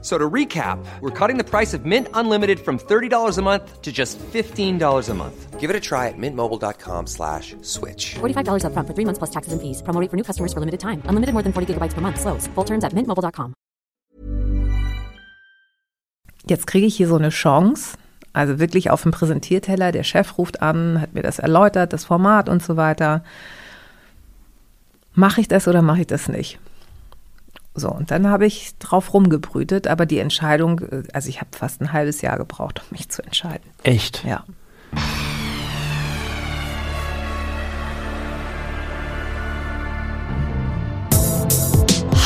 So to recap, we're cutting the price of Mint Unlimited from $30 a month to just $15 a month. Give it a try at mintmobile.com slash switch. $45 up front for three months plus taxes and fees. Promo rate for new customers for limited time. Unlimited more than 40 gigabytes per month. Slows. Full terms at mintmobile.com. Jetzt kriege ich hier so eine Chance. Also wirklich auf dem Präsentierteller. Der Chef ruft an, hat mir das erläutert, das Format und so weiter. Mache ich das oder mache ich das nicht? So, und dann habe ich drauf rumgebrütet, aber die Entscheidung, äh, also ich habe fast ein halbes Jahr gebraucht, um mich zu entscheiden. Echt? Ja.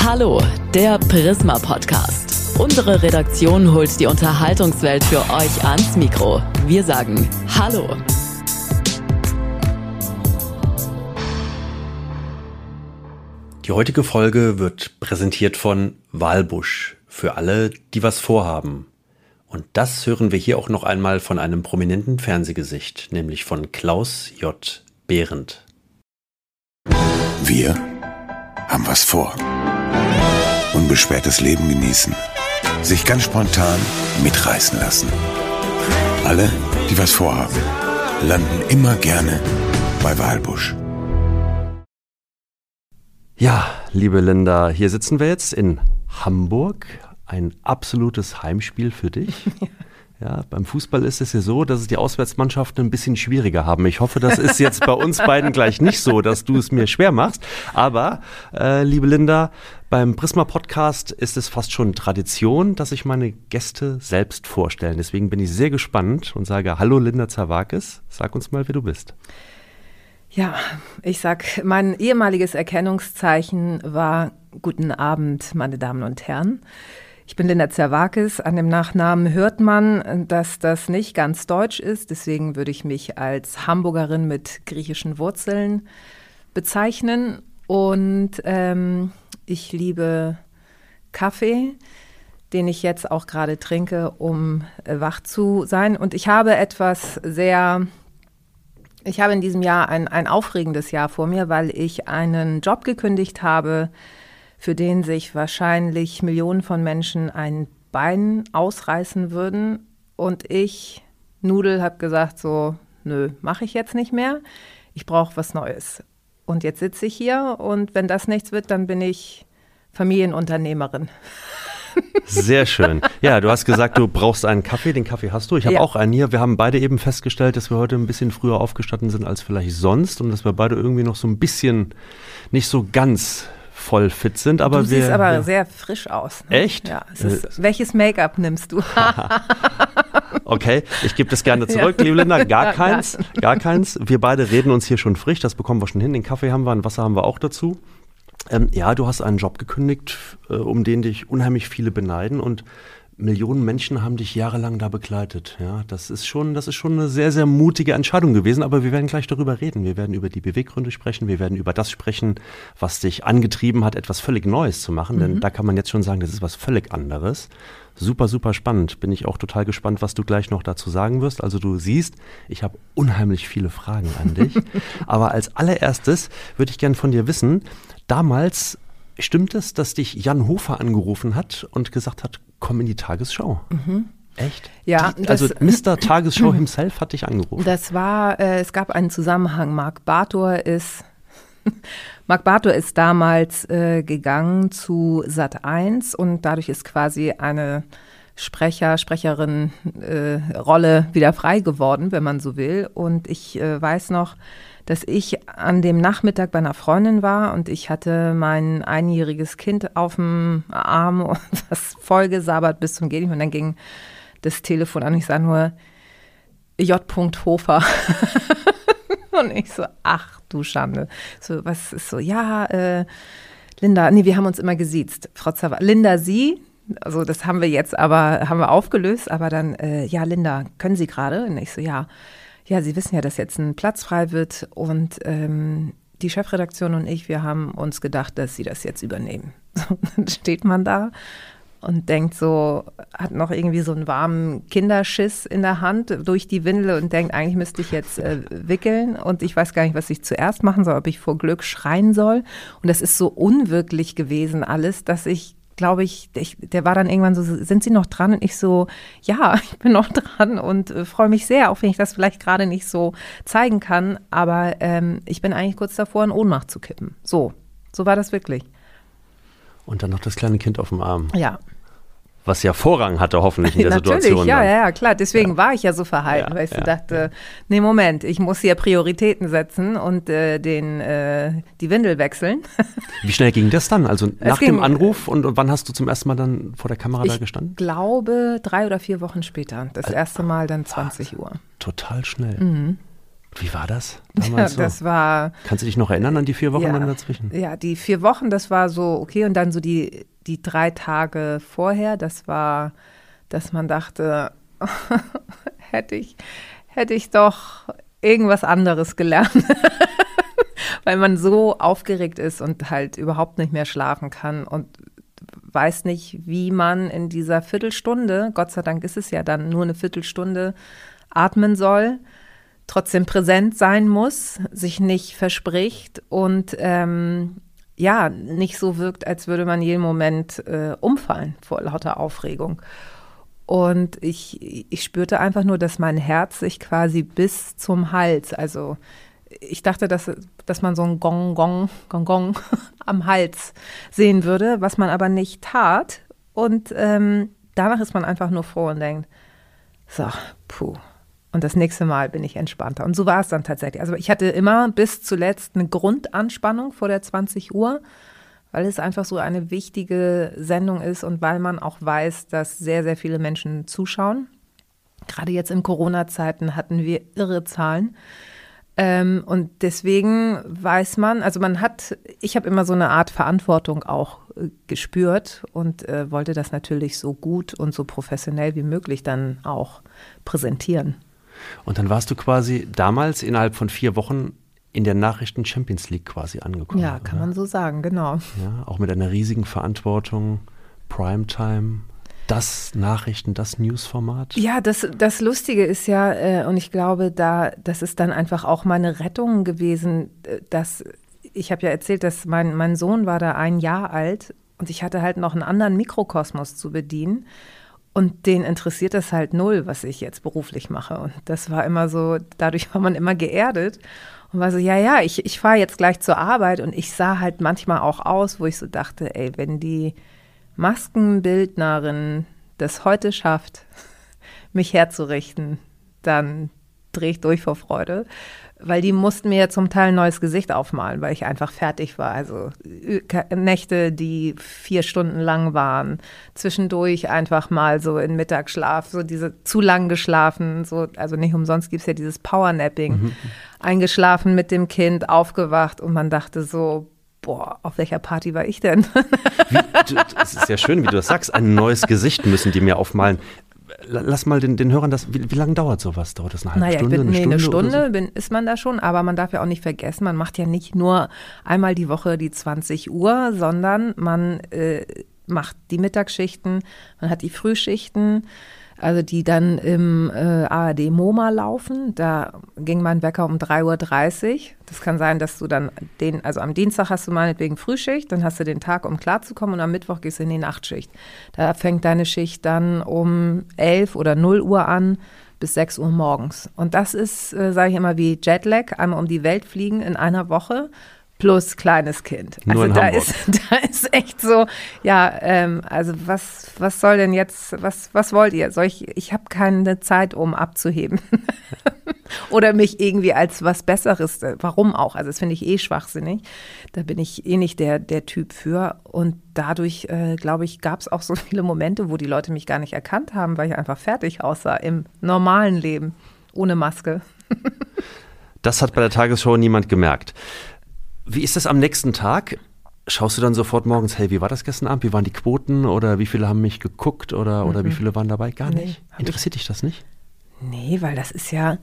Hallo, der Prisma Podcast. Unsere Redaktion holt die Unterhaltungswelt für euch ans Mikro. Wir sagen Hallo. Die heutige Folge wird präsentiert von Walbusch für alle, die was vorhaben. Und das hören wir hier auch noch einmal von einem prominenten Fernsehgesicht, nämlich von Klaus J. Behrendt. Wir haben was vor. Unbeschwertes Leben genießen. Sich ganz spontan mitreißen lassen. Alle, die was vorhaben, landen immer gerne bei Walbusch. Ja, liebe Linda, hier sitzen wir jetzt in Hamburg. Ein absolutes Heimspiel für dich. Ja, beim Fußball ist es ja so, dass es die Auswärtsmannschaften ein bisschen schwieriger haben. Ich hoffe, das ist jetzt bei uns beiden gleich nicht so, dass du es mir schwer machst. Aber, äh, liebe Linda, beim Prisma Podcast ist es fast schon Tradition, dass sich meine Gäste selbst vorstellen. Deswegen bin ich sehr gespannt und sage Hallo Linda Zawakis. Sag uns mal, wer du bist. Ja, ich sag, mein ehemaliges Erkennungszeichen war Guten Abend, meine Damen und Herren. Ich bin Linda Zerwakis. An dem Nachnamen hört man, dass das nicht ganz deutsch ist. Deswegen würde ich mich als Hamburgerin mit griechischen Wurzeln bezeichnen. Und ähm, ich liebe Kaffee, den ich jetzt auch gerade trinke, um äh, wach zu sein. Und ich habe etwas sehr ich habe in diesem Jahr ein, ein aufregendes Jahr vor mir, weil ich einen Job gekündigt habe, für den sich wahrscheinlich Millionen von Menschen ein Bein ausreißen würden. Und ich, Nudel, habe gesagt, so, nö, mache ich jetzt nicht mehr. Ich brauche was Neues. Und jetzt sitze ich hier und wenn das nichts wird, dann bin ich Familienunternehmerin. Sehr schön. Ja, du hast gesagt, du brauchst einen Kaffee. Den Kaffee hast du. Ich habe Ja. auch einen hier. Wir haben beide eben festgestellt, dass wir heute ein bisschen früher aufgestanden sind als vielleicht sonst und dass wir beide irgendwie noch so ein bisschen nicht so ganz voll fit sind. Aber du wir, siehst aber ja. sehr frisch aus. Ne? Echt? Ja. Ist, welches Make-up nimmst du? Okay, ich gebe das gerne zurück, liebe Linda. Gar Ja, keins, gar keins. Wir beide reden uns hier schon frisch, das bekommen wir schon hin. Den Kaffee haben wir, ein Wasser haben wir auch dazu. Ähm, ja, du hast einen Job gekündigt, äh, um den dich unheimlich viele beneiden. Und Millionen Menschen haben dich jahrelang da begleitet. Ja, das ist schon, das ist schon eine sehr, sehr mutige Entscheidung gewesen. Aber wir werden gleich darüber reden. Wir werden über die Beweggründe sprechen. Wir werden über das sprechen, was dich angetrieben hat, etwas völlig Neues zu machen. Denn da kann man jetzt schon sagen, das ist was völlig anderes. Super, super spannend. Bin ich auch total gespannt, was du gleich noch dazu sagen wirst. Also du siehst, ich habe unheimlich viele Fragen an dich. Aber als allererstes würde ich gerne von dir wissen, damals stimmt es, dass dich Jan Hofer angerufen hat und gesagt hat, komm in die Tagesschau? Echt? Ja, Die, also das- Mr. Tagesschau himself hat dich angerufen. Das war, äh, es gab einen Zusammenhang. Marc Bartor ist, Marc Bartor ist damals äh, gegangen zu Sat 1 und dadurch ist quasi eine Sprecher, Sprecherin äh, Rolle wieder frei geworden, wenn man so will. Und ich äh, weiß noch, dass ich an dem Nachmittag bei einer Freundin war und ich hatte mein einjähriges Kind auf dem Arm und das vollgesabbert bis zum Gehen. Und dann ging das Telefon an. Ich sah nur J. Hofer. und ich so, ach du Schande. So, was ist so, ja, äh, Linda, nee, wir haben uns immer gesiezt. Frau Zawa, Linda, Sie, also das haben wir jetzt aber, haben wir aufgelöst, aber dann, äh, ja, Linda, können Sie gerade? Und ich so, ja, ja, Sie wissen ja, dass jetzt ein Platz frei wird und ähm, die Chefredaktion und ich, wir haben uns gedacht, dass sie das jetzt übernehmen. So, dann steht man da und denkt so, hat noch irgendwie so einen warmen Kinderschiss in der Hand durch die Windel und denkt, eigentlich müsste ich jetzt äh, wickeln und ich weiß gar nicht, was ich zuerst machen soll, ob ich vor Glück schreien soll. Und das ist so unwirklich gewesen alles, dass ich glaube ich, ich, der war dann irgendwann so, sind Sie noch dran? Und ich so, ja, ich bin noch dran und äh, freue mich sehr, auch wenn ich das vielleicht gerade nicht so zeigen kann. Aber ähm, ich bin eigentlich kurz davor, in Ohnmacht zu kippen. So, so war das wirklich. Und dann noch das kleine Kind auf dem Arm. Ja, was ja Vorrang hatte hoffentlich in der Natürlich, Situation. ja, dann. ja, ja, klar. Deswegen Ja. war ich ja so verhalten, Ja, weil ich so ja, dachte, nee, Moment, ich muss hier Prioritäten setzen und äh, den, äh, die Windel wechseln. Wie schnell ging das dann? Also nach ging- dem Anruf und, und wann hast du zum ersten Mal dann vor der Kamera da ich gestanden? glaube, drei oder vier Wochen später. Das erste Mal dann 20 Uhr. Total schnell. Wie war das Mhm. Ja, damals so? das war, Kannst du dich noch erinnern an die vier Wochen Ja. dann dazwischen? ja, die vier Wochen, das war so okay. Und dann so die, die drei Tage vorher, das war, dass man dachte, hätte ich, hätte ich doch irgendwas anderes gelernt. Weil man so aufgeregt ist und halt überhaupt nicht mehr schlafen kann und weiß nicht, wie man in dieser Viertelstunde, Gott sei Dank ist es ja dann nur eine Viertelstunde, atmen soll, trotzdem präsent sein muss, sich nicht verspricht und ähm, ja, nicht so wirkt, als würde man jeden Moment äh, umfallen vor lauter Aufregung. Und ich, ich spürte einfach nur, dass mein Herz sich quasi bis zum Hals, also ich dachte, dass, dass man so ein Gong, Gong, Gong, Gong am Hals sehen würde, was man aber nicht tat. Und ähm, danach ist man einfach nur froh und denkt, so, puh. Und das nächste Mal bin ich entspannter. Und so war es dann tatsächlich. Also ich hatte immer bis zuletzt eine Grundanspannung vor der 20 Uhr, weil es einfach so eine wichtige Sendung ist und weil man auch weiß, dass sehr, sehr viele Menschen zuschauen. Gerade jetzt in Corona-Zeiten hatten wir irre Zahlen. Ähm, und deswegen weiß man, also man hat, ich habe immer so eine Art Verantwortung auch äh, gespürt und äh, wollte das natürlich so gut und so professionell wie möglich dann auch präsentieren. Und dann warst du quasi damals innerhalb von vier Wochen in der Nachrichten Champions League quasi angekommen. Ja, kann oder? man so sagen, genau. Ja, auch mit einer riesigen Verantwortung, Primetime, das Nachrichten, das Newsformat. Ja, das, das Lustige ist ja, äh, und ich glaube, da, das ist dann einfach auch meine Rettung gewesen, äh, dass ich habe ja erzählt, dass mein, mein Sohn war da ein Jahr alt und ich hatte halt noch einen anderen Mikrokosmos zu bedienen. Und den interessiert das halt null, was ich jetzt beruflich mache. Und das war immer so, dadurch war man immer geerdet und war so, ja, ja, ich, ich fahre jetzt gleich zur Arbeit und ich sah halt manchmal auch aus, wo ich so dachte, ey, wenn die Maskenbildnerin das heute schafft, mich herzurichten, dann drehe ich durch vor Freude. Weil die mussten mir ja zum Teil ein neues Gesicht aufmalen, weil ich einfach fertig war. Also Nächte, die vier Stunden lang waren, zwischendurch einfach mal so in Mittagsschlaf, so diese zu lang geschlafen, so, also nicht umsonst gibt es ja dieses Powernapping, eingeschlafen mit dem Kind, aufgewacht und man dachte so, boah, auf welcher Party war ich denn? Wie, es ist ja schön, wie du das sagst. Ein neues Gesicht müssen die mir aufmalen. Lass mal den, den Hörern das. Wie, wie lange dauert sowas? Dauert das eine halbe Naja, Stunde? ich bin, nee, eine Stunde, so? bin, ist man da schon, aber man darf ja auch nicht vergessen, man macht ja nicht nur einmal die Woche die 20 Uhr, sondern man äh, macht die Mittagsschichten, man hat die Frühschichten, also die dann im äh, ARD MoMA laufen. Da ging mein Wecker um 3.30 Uhr. Das kann sein, dass du dann den, also am Dienstag hast du meinetwegen Frühschicht, dann hast du den Tag, um klarzukommen und am Mittwoch gehst du in die Nachtschicht. Da fängt deine Schicht dann um 11 oder 0 Uhr an bis 6 Uhr morgens. Und das ist, äh, sage ich immer, wie Jetlag, einmal um die Welt fliegen in einer Woche plus kleines Kind. Nur also da Hamburg. ist, da ist echt so, ja, ähm, also was, was soll denn jetzt, was, was wollt ihr? Soll ich, ich habe keine Zeit, um abzuheben. Oder mich irgendwie als was Besseres, äh, warum auch? Also das finde ich eh schwachsinnig. Da bin ich eh nicht der, der Typ für. Und dadurch, äh, glaube ich, gab es auch so viele Momente, wo die Leute mich gar nicht erkannt haben, weil ich einfach fertig aussah im normalen Leben, ohne Maske. Das hat bei der Tagesschau niemand gemerkt. Wie ist das am nächsten Tag? Schaust du dann sofort morgens, hey, wie war das gestern Abend? Wie waren die Quoten? Oder wie viele haben mich geguckt? Oder, oder wie viele waren dabei? Gar Nee, nicht. Interessiert dich das nicht? Nee, weil das ist ja,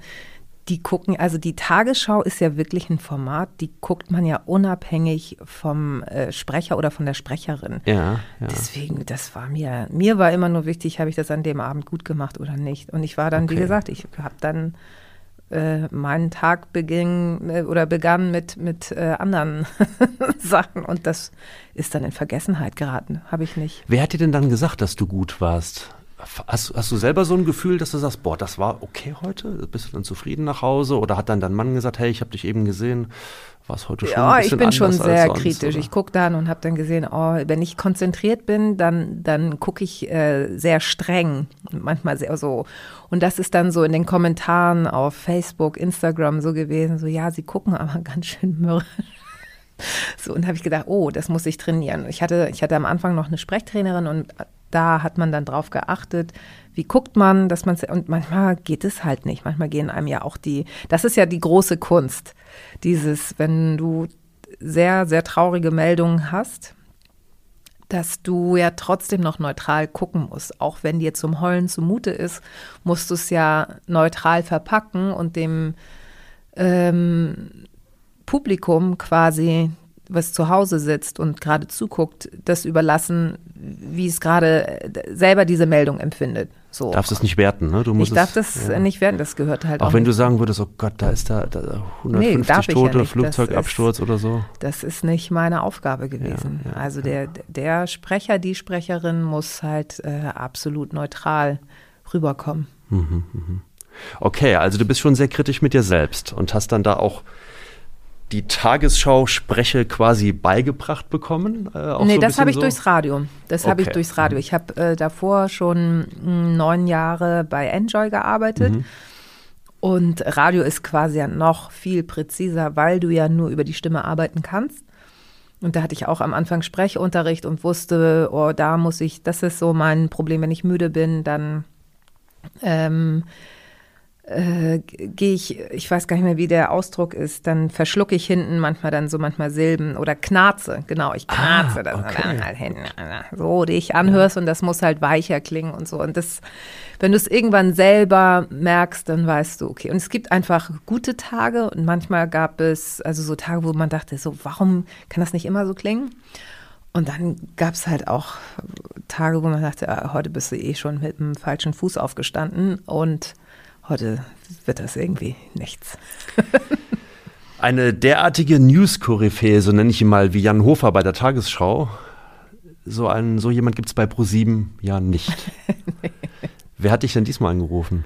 Die gucken, also die Tagesschau ist ja wirklich ein Format, die guckt man ja unabhängig vom äh, Sprecher oder von der Sprecherin. Ja, ja. Deswegen, das war mir, mir war immer nur wichtig, habe ich das an dem Abend gut gemacht oder nicht. Und ich war dann, wie Okay. gesagt, ich habe dann äh, meinen Tag beging äh, oder begann mit, mit äh, anderen Sachen und das ist dann in Vergessenheit geraten. Habe ich nicht. Wer hat dir denn dann gesagt, dass du gut warst? Hast, hast du selber so ein Gefühl, dass du sagst, boah, das war okay heute? Bist du dann zufrieden nach Hause? Oder hat dann dein Mann gesagt, hey, ich habe dich eben gesehen, war es heute schon Ja, ein ich bisschen bin schon sehr sonst, kritisch. oder? Ich gucke dann und habe dann gesehen, oh, wenn ich konzentriert bin, dann, dann gucke ich äh, sehr streng. Und Manchmal sehr so. Und das ist dann so in den Kommentaren auf Facebook, Instagram so gewesen, so ja, sie gucken aber ganz schön mürrisch. So, und habe ich gedacht, oh, das muss ich trainieren. Ich hatte, ich hatte am Anfang noch eine Sprechtrainerin und da hat man dann drauf geachtet, wie guckt man, dass man und manchmal geht es halt nicht. Manchmal gehen einem ja auch die, das ist ja die große Kunst. Dieses, wenn du sehr, sehr traurige Meldungen hast, dass du ja trotzdem noch neutral gucken musst. Auch wenn dir zum Heulen zumute ist, musst du es ja neutral verpacken und dem ähm, Publikum quasi, was zu Hause sitzt und gerade zuguckt, das überlassen, wie es gerade äh, selber diese Meldung empfindet. So. Darfst es nicht werten, ne? Du musst ich darf es, das ja. nicht werden, das gehört halt auch. Auch wenn du nicht. sagen würdest, oh Gott, da ist da, da 150 darf ich ja Tote. Das Flugzeugabsturz oder so. Das ist nicht meine Aufgabe gewesen. Ja, ja, also der, der Sprecher, die Sprecherin muss halt äh, absolut neutral rüberkommen. Okay, also du bist schon sehr kritisch mit dir selbst und hast dann da auch die Tagesschau-Spreche quasi beigebracht bekommen? Äh, nee, so das habe ich so? durchs Radio. Das habe ich Okay. durchs Radio. Ich habe äh, davor schon mh, neun Jahre bei Enjoy gearbeitet. Mhm. Und Radio ist quasi ja noch viel präziser, weil du ja nur über die Stimme arbeiten kannst. Und da hatte ich auch am Anfang Sprechunterricht und wusste, oh, da muss ich, das ist so mein Problem, wenn ich müde bin, dann ähm, äh, gehe ich, ich weiß gar nicht mehr, wie der Ausdruck ist, dann verschlucke ich hinten manchmal dann so manchmal Silben oder knarze, genau, ich knarze das dann halt hinten, so dich anhörst und das muss halt weicher klingen und so. Und das, wenn du es irgendwann selber merkst, dann weißt du, okay. Und es gibt einfach gute Tage und manchmal gab es also so Tage, wo man dachte, so, warum kann das nicht immer so klingen? Und dann gab es halt auch Tage, wo man dachte, ah, heute bist du eh schon mit dem falschen Fuß aufgestanden und heute wird das irgendwie nichts. Eine derartige News-Koryphäe, so nenne ich ihn mal, wie Jan Hofer bei der Tagesschau, so, einen, so jemand gibt es bei ProSieben ja nicht. Wer hat dich denn diesmal angerufen?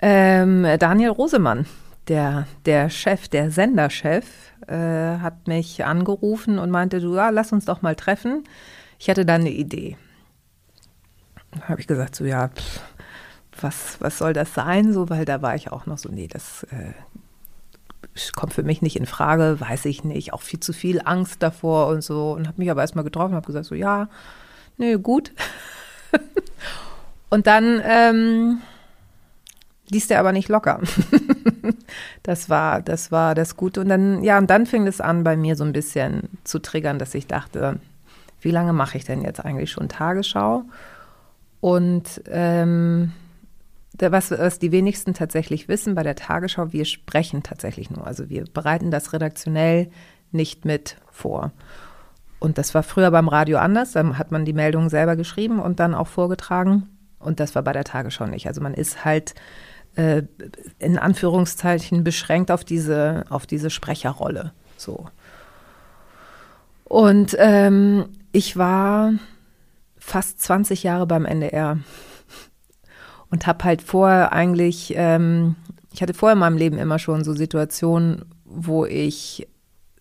Ähm, Daniel Rosemann, der, der Chef, der Senderchef, äh, hat mich angerufen und meinte, du, ja, lass uns doch mal treffen. Ich hätte da eine Idee. Habe ich gesagt, so ja, pff, was, was soll das sein? So, weil da war ich auch noch so, nee, das äh, kommt für mich nicht in Frage, weiß ich nicht. Auch viel zu viel Angst davor und so. Und habe mich aber erstmal getroffen und habe gesagt, so ja, nee, gut. und dann ähm, ließ der aber nicht locker. das war, das war das Gute. Und dann, ja, und dann fing es an, bei mir so ein bisschen zu triggern, dass ich dachte, wie lange mache ich denn jetzt eigentlich schon Tagesschau? Und ähm, was, was die wenigsten tatsächlich wissen bei der Tagesschau, wir sprechen tatsächlich nur. Also wir bereiten das redaktionell nicht mit vor. Und das war früher beim Radio anders. Da hat man die Meldungen selber geschrieben und dann auch vorgetragen. Und das war bei der Tagesschau nicht. Also man ist halt äh, in Anführungszeichen beschränkt auf diese, auf diese Sprecherrolle. So. Und ähm, ich war fast 20 Jahre beim NDR und habe halt vorher eigentlich, ähm, ich hatte vorher in meinem Leben immer schon so Situationen, wo ich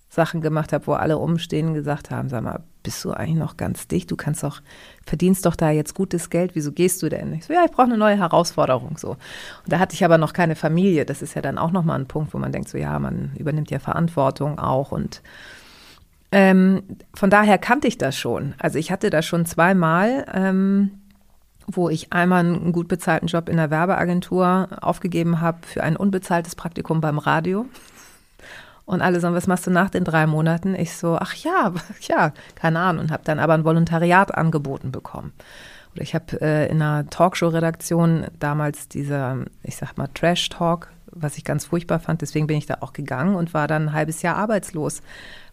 Sachen gemacht habe, wo alle Umstehenden gesagt haben, sag mal, bist du eigentlich noch ganz dicht? Du kannst doch, verdienst doch da jetzt gutes Geld, wieso gehst du denn? Ich so, ja, ich brauche eine neue Herausforderung. So. Und da hatte ich aber noch keine Familie. Das ist ja dann auch nochmal ein Punkt, wo man denkt, so ja, man übernimmt ja Verantwortung auch und ähm, von daher kannte ich das schon. Also ich hatte das schon zweimal, ähm, wo ich einmal einen gut bezahlten Job in der Werbeagentur aufgegeben habe für ein unbezahltes Praktikum beim Radio. Und alle sagen, was machst du nach den drei Monaten? Ich so, ach ja, ja, keine Ahnung. Und habe dann aber ein Volontariat angeboten bekommen. Oder ich habe äh, in einer Talkshow-Redaktion damals dieser, ich sag mal, Trash-Talk was ich ganz furchtbar fand. Deswegen bin ich da auch gegangen und war dann ein halbes Jahr arbeitslos,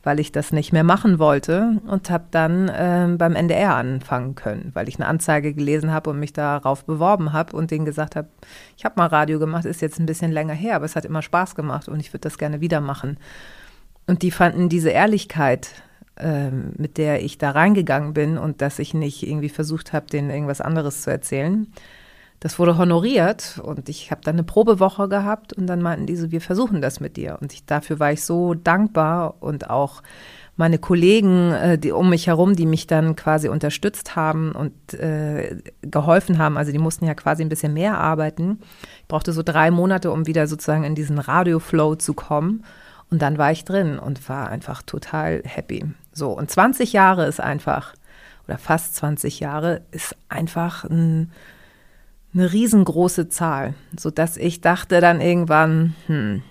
weil ich das nicht mehr machen wollte und habe dann ähm, beim NDR anfangen können, weil ich eine Anzeige gelesen habe und mich darauf beworben habe und denen gesagt habe, ich habe mal Radio gemacht, ist jetzt ein bisschen länger her, aber es hat immer Spaß gemacht und ich würde das gerne wieder machen. Und die fanden diese Ehrlichkeit, ähm, mit der ich da reingegangen bin und dass ich nicht irgendwie versucht habe, denen irgendwas anderes zu erzählen, das wurde honoriert und ich habe dann eine Probewoche gehabt und dann meinten die so, wir versuchen das mit dir. Und ich, dafür war ich so dankbar und auch meine Kollegen äh, die um mich herum, die mich dann quasi unterstützt haben und äh, geholfen haben. Also die mussten ja quasi ein bisschen mehr arbeiten. Ich brauchte so drei Monate, um wieder sozusagen in diesen Radioflow zu kommen. Und dann war ich drin und war einfach total happy. So, und 20 Jahre ist einfach, oder fast 20 Jahre, ist einfach ein eine riesengroße Zahl, sodass ich dachte dann irgendwann, hm,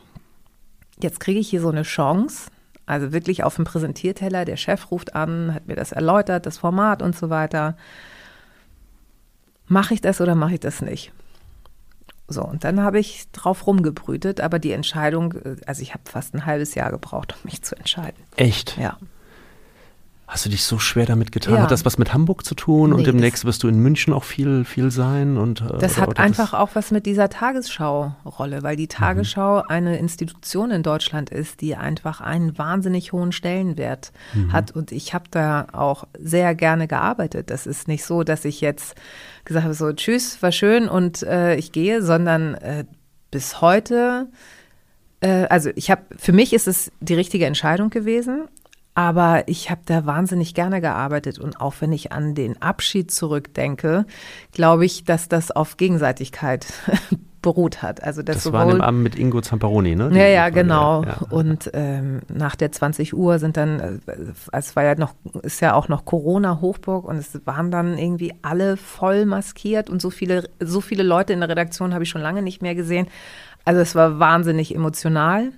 jetzt kriege ich hier so eine Chance, also wirklich auf dem Präsentierteller, der Chef ruft an, hat mir das erläutert, das Format und so weiter. Mache ich das oder mache ich das nicht? So, und dann habe ich drauf rumgebrütet, aber die Entscheidung, also ich habe fast ein halbes Jahr gebraucht, um mich zu entscheiden. Echt? Ja. Hast du dich so schwer damit getan? Ja. Hat das was mit Hamburg zu tun? Nee, und demnächst das- wirst du in München auch viel, viel sein? Und, äh, Das oder- hat oder einfach auch was mit dieser Tagesschau-Rolle, weil die Tagesschau eine Institution in Deutschland ist, die einfach einen wahnsinnig hohen Stellenwert hat. Und ich habe da auch sehr gerne gearbeitet. Das ist nicht so, dass ich jetzt gesagt habe, so tschüss, war schön und äh, ich gehe, sondern äh, bis heute, äh, also ich habe, für mich ist es die richtige Entscheidung gewesen. Aber ich habe da wahnsinnig gerne gearbeitet und auch wenn ich an den Abschied zurückdenke, glaube ich, dass das auf Gegenseitigkeit beruht hat. Also Das war an sowohl dem Abend mit Ingo Zamperoni, ne? Ja, ja, genau. ja. Und ähm, nach der 20 Uhr sind dann, äh, es war ja noch, ist ja auch noch Corona-Hochburg und es waren dann irgendwie alle voll maskiert und so viele, so viele Leute in der Redaktion habe ich schon lange nicht mehr gesehen. Also es war wahnsinnig emotional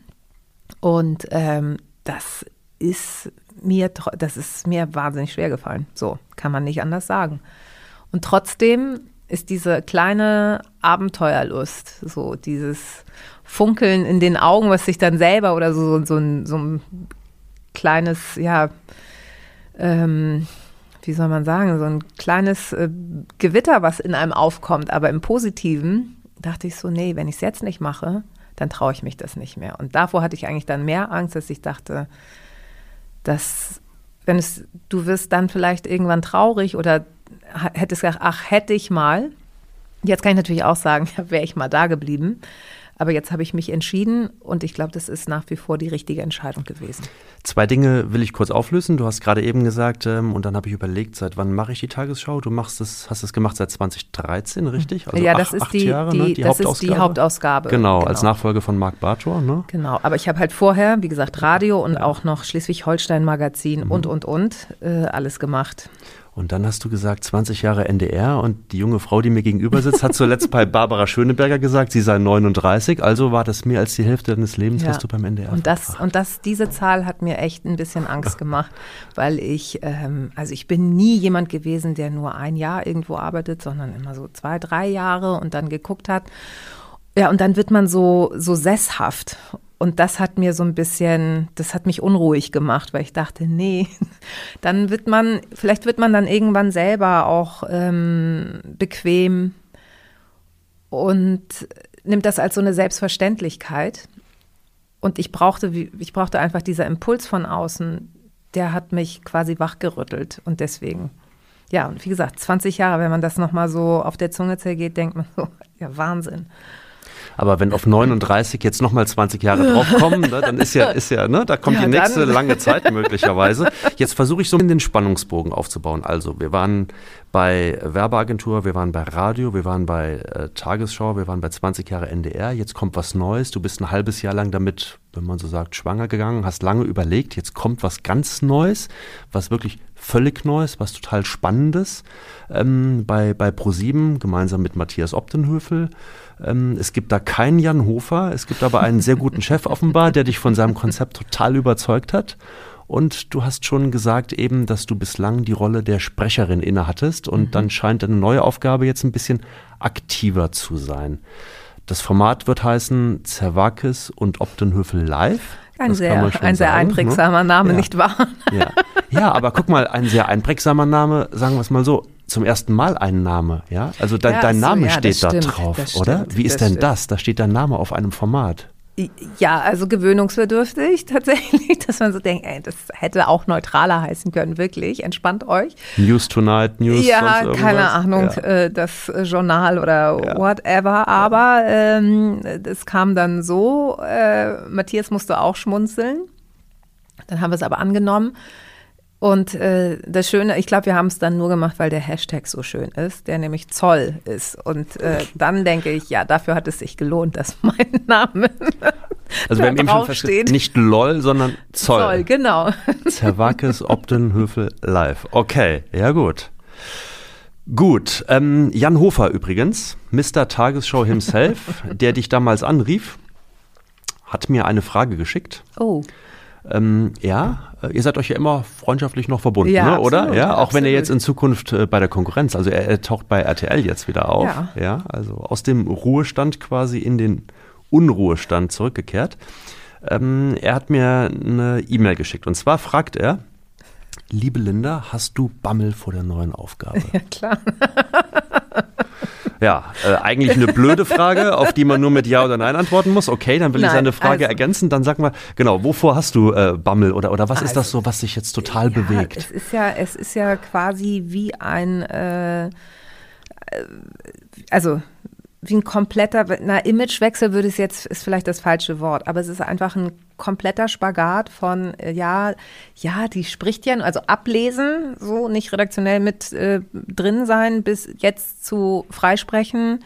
und ähm, das ist mir, das ist mir wahnsinnig schwer gefallen. So kann man nicht anders sagen. Und trotzdem ist diese kleine Abenteuerlust, so dieses Funkeln in den Augen, was sich dann selber oder so, so, ein, so ein kleines, ja, ähm, wie soll man sagen, so ein kleines äh, Gewitter, was in einem aufkommt, aber im Positiven, dachte ich so, nee, wenn ich es jetzt nicht mache, dann traue ich mich das nicht mehr. Und davor hatte ich eigentlich dann mehr Angst, dass ich dachte, dass wenn es, du wirst dann vielleicht irgendwann traurig oder hättest gesagt, ach, hätte ich mal. Jetzt kann ich natürlich auch sagen, ja, wäre ich mal da geblieben. Aber jetzt habe ich mich entschieden und ich glaube, das ist nach wie vor die richtige Entscheidung gewesen. Zwei Dinge will ich kurz auflösen. Du hast gerade eben gesagt, ähm, und dann habe ich überlegt, seit wann mache ich die Tagesschau? Du machst es, hast es gemacht seit 2013, richtig? Also ja, das ist acht die, Jahre, die, ne? die das ist die Hauptausgabe. Hauptausgabe. Genau, als Nachfolger von Marc Bartor, ne? Genau, aber ich habe halt vorher, wie gesagt, Radio und auch noch Schleswig-Holstein-Magazin Mhm. und, und, und, äh, alles gemacht. Und dann hast du gesagt, 20 Jahre NDR und die junge Frau, die mir gegenüber sitzt, hat zuletzt bei Barbara Schöneberger gesagt, sie sei 39, also war das mehr als die Hälfte deines Lebens, Ja. du beim NDR Und das, verbracht. und das, diese Zahl hat mir echt ein bisschen Angst gemacht, weil ich, ähm, also ich bin nie jemand gewesen, der nur ein Jahr irgendwo arbeitet, sondern immer so zwei, drei Jahre und dann geguckt hat. Ja, und dann wird man so, so sesshaft. Und das hat mir so ein bisschen, das hat mich unruhig gemacht, weil ich dachte, nee, dann wird man, vielleicht wird man dann irgendwann selber auch ähm, bequem und nimmt das als so eine Selbstverständlichkeit. Und ich brauchte, ich brauchte einfach dieser Impuls von außen, der hat mich quasi wachgerüttelt. Und deswegen, ja, und wie gesagt, 20 Jahre, wenn man das nochmal so auf der Zunge zergeht, denkt man so, ja, Wahnsinn. Aber wenn auf 39 jetzt nochmal 20 Jahre draufkommen, ne, dann ist ja, ist ja, ne, da kommt Ja, die nächste dann. lange Zeit möglicherweise. Jetzt versuche ich so den Spannungsbogen aufzubauen. Also, wir waren bei Werbeagentur, wir waren bei Radio, wir waren bei äh, Tagesschau, wir waren bei 20 Jahre NDR. Jetzt kommt was Neues. Du bist ein halbes Jahr lang damit, wenn man so sagt, schwanger gegangen, hast lange überlegt. Jetzt kommt was ganz Neues, was wirklich völlig Neues, was total Spannendes ähm, bei, bei ProSieben gemeinsam mit Matthias Optenhöfel. Ähm, es gibt da keinen Jan Hofer, es gibt aber einen sehr guten Chef offenbar, der dich von seinem Konzept total überzeugt hat. Und du hast schon gesagt eben, dass du bislang die Rolle der Sprecherin innehattest und dann scheint deine neue Aufgabe jetzt ein bisschen aktiver zu sein. das Format wird heißen Zerwakis und Optenhöfel live. Ein Das sehr, ein sehr sagen, ne? einprägsamer Name, Ja. nicht wahr? Ja. ja, aber guck mal, ein sehr einprägsamer Name, sagen wir es mal so, zum ersten Mal ein Name, ja? Also dein, Ja, dein so, Name ja, steht da stimmt, drauf, das oder? stimmt, Wie ist denn stimmt. das? Da steht dein Name auf einem Format. Ja, also gewöhnungsbedürftig tatsächlich, dass man so denkt, ey, das hätte auch neutraler heißen können, wirklich. Entspannt euch. News Tonight, News ja, keine Ahnung, Ja. äh, das äh, Journal oder Ja. whatever. Aber ähm, es kam dann so, äh, Matthias musste auch schmunzeln. Dann haben wir es aber angenommen. Und äh, das Schöne, ich glaube, wir haben es dann nur gemacht, weil der Hashtag so schön ist, der nämlich Zoll ist. Und äh, dann denke ich, ja, dafür hat es sich gelohnt, dass mein Name Also wir haben eben schon festgestellt, nicht LOL, sondern Zoll. Zoll, genau. Zerwakis, Optenhöfel, live. Okay, ja gut. Gut, ähm, Jan Hofer übrigens, Mr. Tagesschau himself, der dich damals anrief, hat mir eine Frage geschickt. Oh, Ähm, ja, äh, ihr seid euch ja immer freundschaftlich noch verbunden, Ja, ne, oder? absolut, Ja, auch wenn er absolut. jetzt in Zukunft äh, bei der Konkurrenz, also er, er taucht bei RTL jetzt wieder auf, Ja. ja, also aus dem Ruhestand quasi in den Unruhestand zurückgekehrt. Ähm, er hat mir eine E-Mail geschickt und zwar fragt er, liebe Linda, hast du Bammel vor der neuen Aufgabe? ja klar. Ja, äh, eigentlich eine blöde Frage, auf die man nur mit Ja oder Nein antworten muss. Okay, dann will ich Nein, seine Frage also- ergänzen. Dann sag mal, genau, wovor hast du äh, Bammel oder, oder was ist das Also, so, was dich jetzt total Ja, bewegt? Es ist ja, es ist ja quasi wie ein, äh, äh, also wie ein kompletter, na, Imagewechsel würde es jetzt, ist vielleicht das falsche Wort, aber es ist einfach ein kompletter Spagat von, äh, ja, ja, die spricht ja, also ablesen, so nicht redaktionell mit äh, drin sein, bis jetzt zu freisprechen,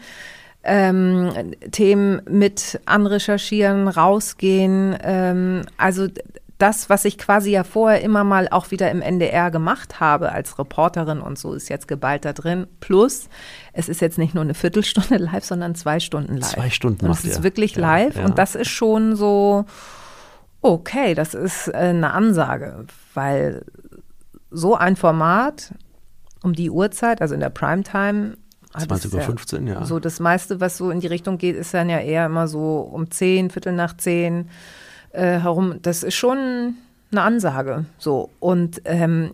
ähm, Themen mit anrecherchieren, rausgehen. Ähm, also das, was ich quasi ja vorher immer mal auch wieder im NDR gemacht habe als Reporterin und so, ist jetzt geballt da drin. Plus, es ist jetzt nicht nur eine Viertelstunde live, sondern zwei Stunden live. Zwei Stunden und macht Es ist ihr. wirklich Ja, live ja. und das ist schon so, okay, das ist äh, eine Ansage, weil so ein Format um die Uhrzeit, also in der Primetime, hat es 20.15 Uhr, ja. So das meiste, was so in die Richtung geht, ist dann ja eher immer so um 10, Viertel nach 10 äh, herum. Das ist schon eine Ansage. So. Und ähm,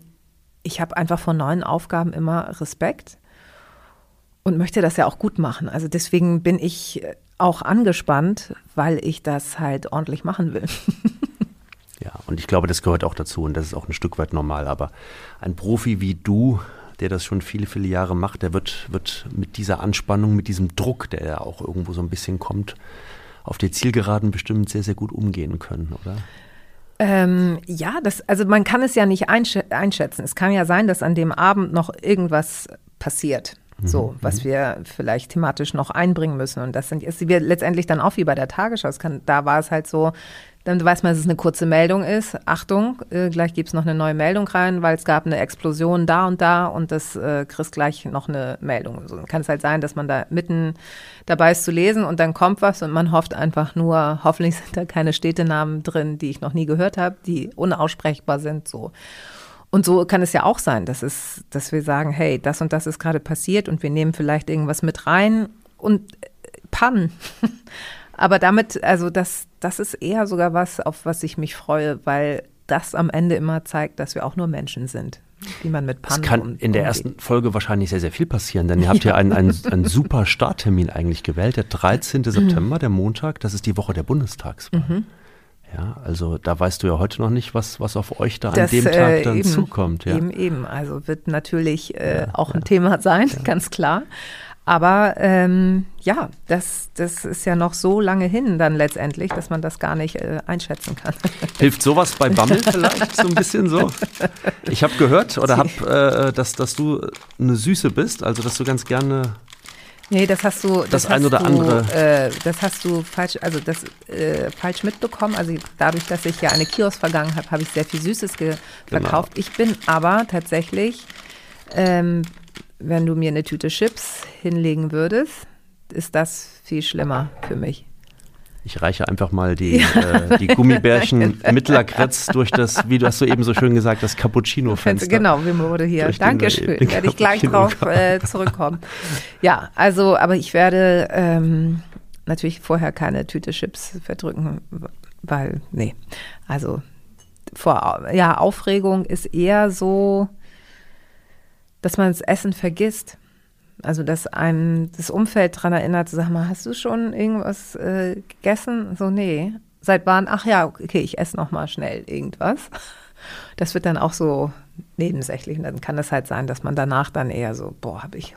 ich habe einfach vor neuen Aufgaben immer Respekt und möchte das ja auch gut machen. Also deswegen bin ich auch angespannt, weil ich das halt ordentlich machen will. Ja, und ich glaube, das gehört auch dazu und das ist auch ein Stück weit normal. Aber ein Profi wie du, der das schon viele, viele Jahre macht, der wird, wird mit dieser Anspannung, mit diesem Druck, der ja auch irgendwo so ein bisschen kommt, auf der Zielgeraden bestimmt sehr, sehr gut umgehen können, oder? Ähm, ja, das, also man kann es ja nicht einsch einschätzen. Es kann ja sein, dass an dem Abend noch irgendwas passiert. So, was wir vielleicht thematisch noch einbringen müssen. Und das sind ist wir letztendlich dann auch wie bei der Tagesschau. Es kann, da war es halt so, dann weiß man, dass es eine kurze Meldung ist. Achtung, äh, gleich gibt es noch eine neue Meldung rein, weil es gab eine Explosion da und da und das äh, kriegst gleich noch eine Meldung. So dann kann es halt sein, dass man da mitten dabei ist zu lesen und dann kommt was und man hofft einfach nur, hoffentlich sind da keine Städtenamen drin, die ich noch nie gehört habe, die unaussprechbar sind. So. Und so kann es ja auch sein, dass, es, dass wir sagen, hey, das und das ist gerade passiert und wir nehmen vielleicht irgendwas mit rein und äh, pannen. Aber damit, also das, das ist eher sogar was, auf was ich mich freue, weil das am Ende immer zeigt, dass wir auch nur Menschen sind, wie man mit Es Pannen kann um- in der ersten Folge wahrscheinlich sehr, sehr viel passieren, denn ihr habt ja einen, einen, einen super Starttermin eigentlich gewählt, der 13. September, der Montag, das ist die Woche der Bundestagswahl. Mhm. Ja, also da weißt du ja heute noch nicht, was, was auf euch da an Das, dem Tag äh, dann eben, zukommt. Ja. Eben, eben. Also wird natürlich äh, auch ein Thema sein, ganz klar. Aber ähm, ja, das, das ist ja noch so lange hin dann letztendlich, dass man das gar nicht äh, einschätzen kann. Hilft sowas bei Bammel vielleicht so ein bisschen so? Ich habe gehört oder habe, äh, dass, dass du eine Süße bist, also dass du ganz gerne Nee, das hast du. Das hast ein oder du, andere. Äh, das hast du falsch, also das äh, falsch mitbekommen. Also dadurch, dass ich ja eine Kiosk vergangen habe, habe ich sehr viel Süßes ge Genau. verkauft. Ich bin aber tatsächlich, ähm, wenn du mir eine Tüte Chips hinlegen würdest, ist das viel schlimmer für mich. Ich reiche einfach mal die, äh, die Gummibärchen mit Lakritz durch das, wie du hast so eben so schön gesagt, das Cappuccino-Fenster. Genau, wie wurde hier. Durch Dankeschön. den Werde ich gleich drauf äh, zurückkommen. Ja, also, aber ich werde, ähm, natürlich vorher keine Tüte Chips verdrücken, weil, nee, also vor, ja, Aufregung ist eher so, dass man das Essen vergisst. Also, dass einem das Umfeld daran erinnert, sag mal, hast du schon irgendwas äh, gegessen? So, nee. Seit wann? Ach ja, okay, ich esse noch mal schnell irgendwas. Das wird dann auch so nebensächlich. Und dann kann es halt sein, dass man danach dann eher so, boah, habe ich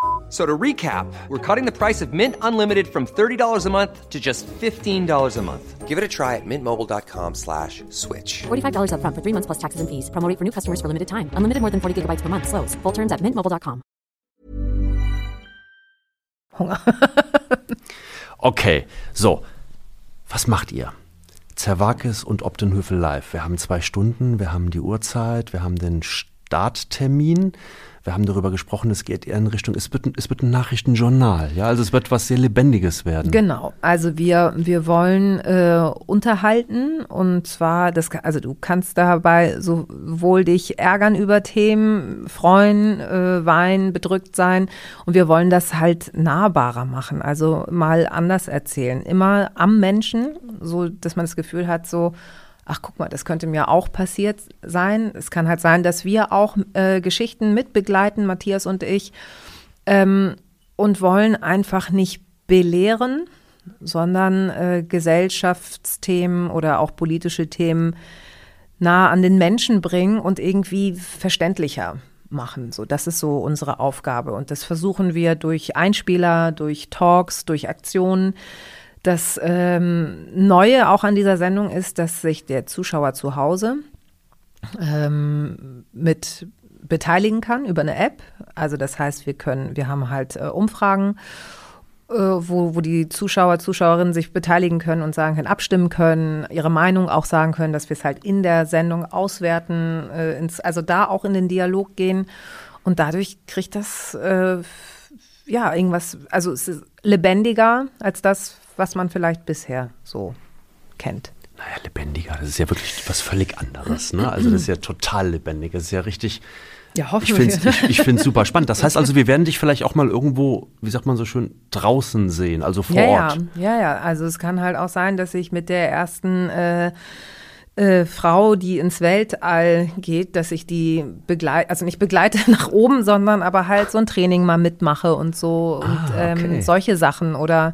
So to recap, we're cutting the price of Mint Unlimited from $30 a month to just $15 a month. Give it a try at mintmobile.com slash switch. $45 upfront for three months plus taxes and fees. Promo rate for new customers for limited time. Unlimited more than 40 gigabytes per month. Slows. Full terms at mintmobile.com. Hunger. Okay, so. Was macht ihr? Zerwakis und Optenhöfel live. Wir haben zwei Stunden, wir haben die Uhrzeit, wir haben den Starttermin. Wir haben darüber gesprochen, es geht eher in Richtung, es wird, es wird ein Nachrichtenjournal, ja, also es wird was sehr Lebendiges werden. Genau, also wir, wir wollen äh, unterhalten und zwar, das, also du kannst dabei sowohl dich ärgern über Themen, freuen, äh, weinen, bedrückt sein und wir wollen das halt nahbarer machen, also mal anders erzählen, immer am Menschen, so dass man das Gefühl hat, so, ach guck mal, das könnte mir auch passiert sein. Es kann halt sein, dass wir auch äh, Geschichten mitbegleiten, Matthias und ich, ähm, und wollen einfach nicht belehren, sondern äh, Gesellschaftsthemen oder auch politische Themen nah an den Menschen bringen und irgendwie verständlicher machen. So, das ist so unsere Aufgabe. Und das versuchen wir durch Einspieler, durch Talks, durch Aktionen. Das ähm, Neue auch an dieser Sendung ist, dass sich der Zuschauer zu Hause ähm, mit beteiligen kann über eine App. Also das heißt, wir können, wir haben halt äh, Umfragen, äh, wo, wo die Zuschauer, Zuschauerinnen sich beteiligen können und sagen können, abstimmen können, ihre Meinung auch sagen können, dass wir es halt in der Sendung auswerten, äh, ins, also da auch in den Dialog gehen. Und dadurch kriegt das äh, ja irgendwas, also es ist lebendiger als das, was man vielleicht bisher so kennt. Naja, lebendiger, das ist ja wirklich was völlig anderes. Ne? Also das ist ja total lebendig, das ist ja richtig. Ja, hoffen ich finde es ich, ich find's super spannend. Das heißt also, wir werden dich vielleicht auch mal irgendwo, wie sagt man so schön, draußen sehen, also vor ja, Ort. Ja, ja, ja. Also es kann halt auch sein, dass ich mit der ersten äh, äh, Frau, die ins Weltall geht, dass ich die begleite, also nicht begleite nach oben, sondern aber halt so ein Training mal mitmache und so und Ah, okay. ähm, solche Sachen oder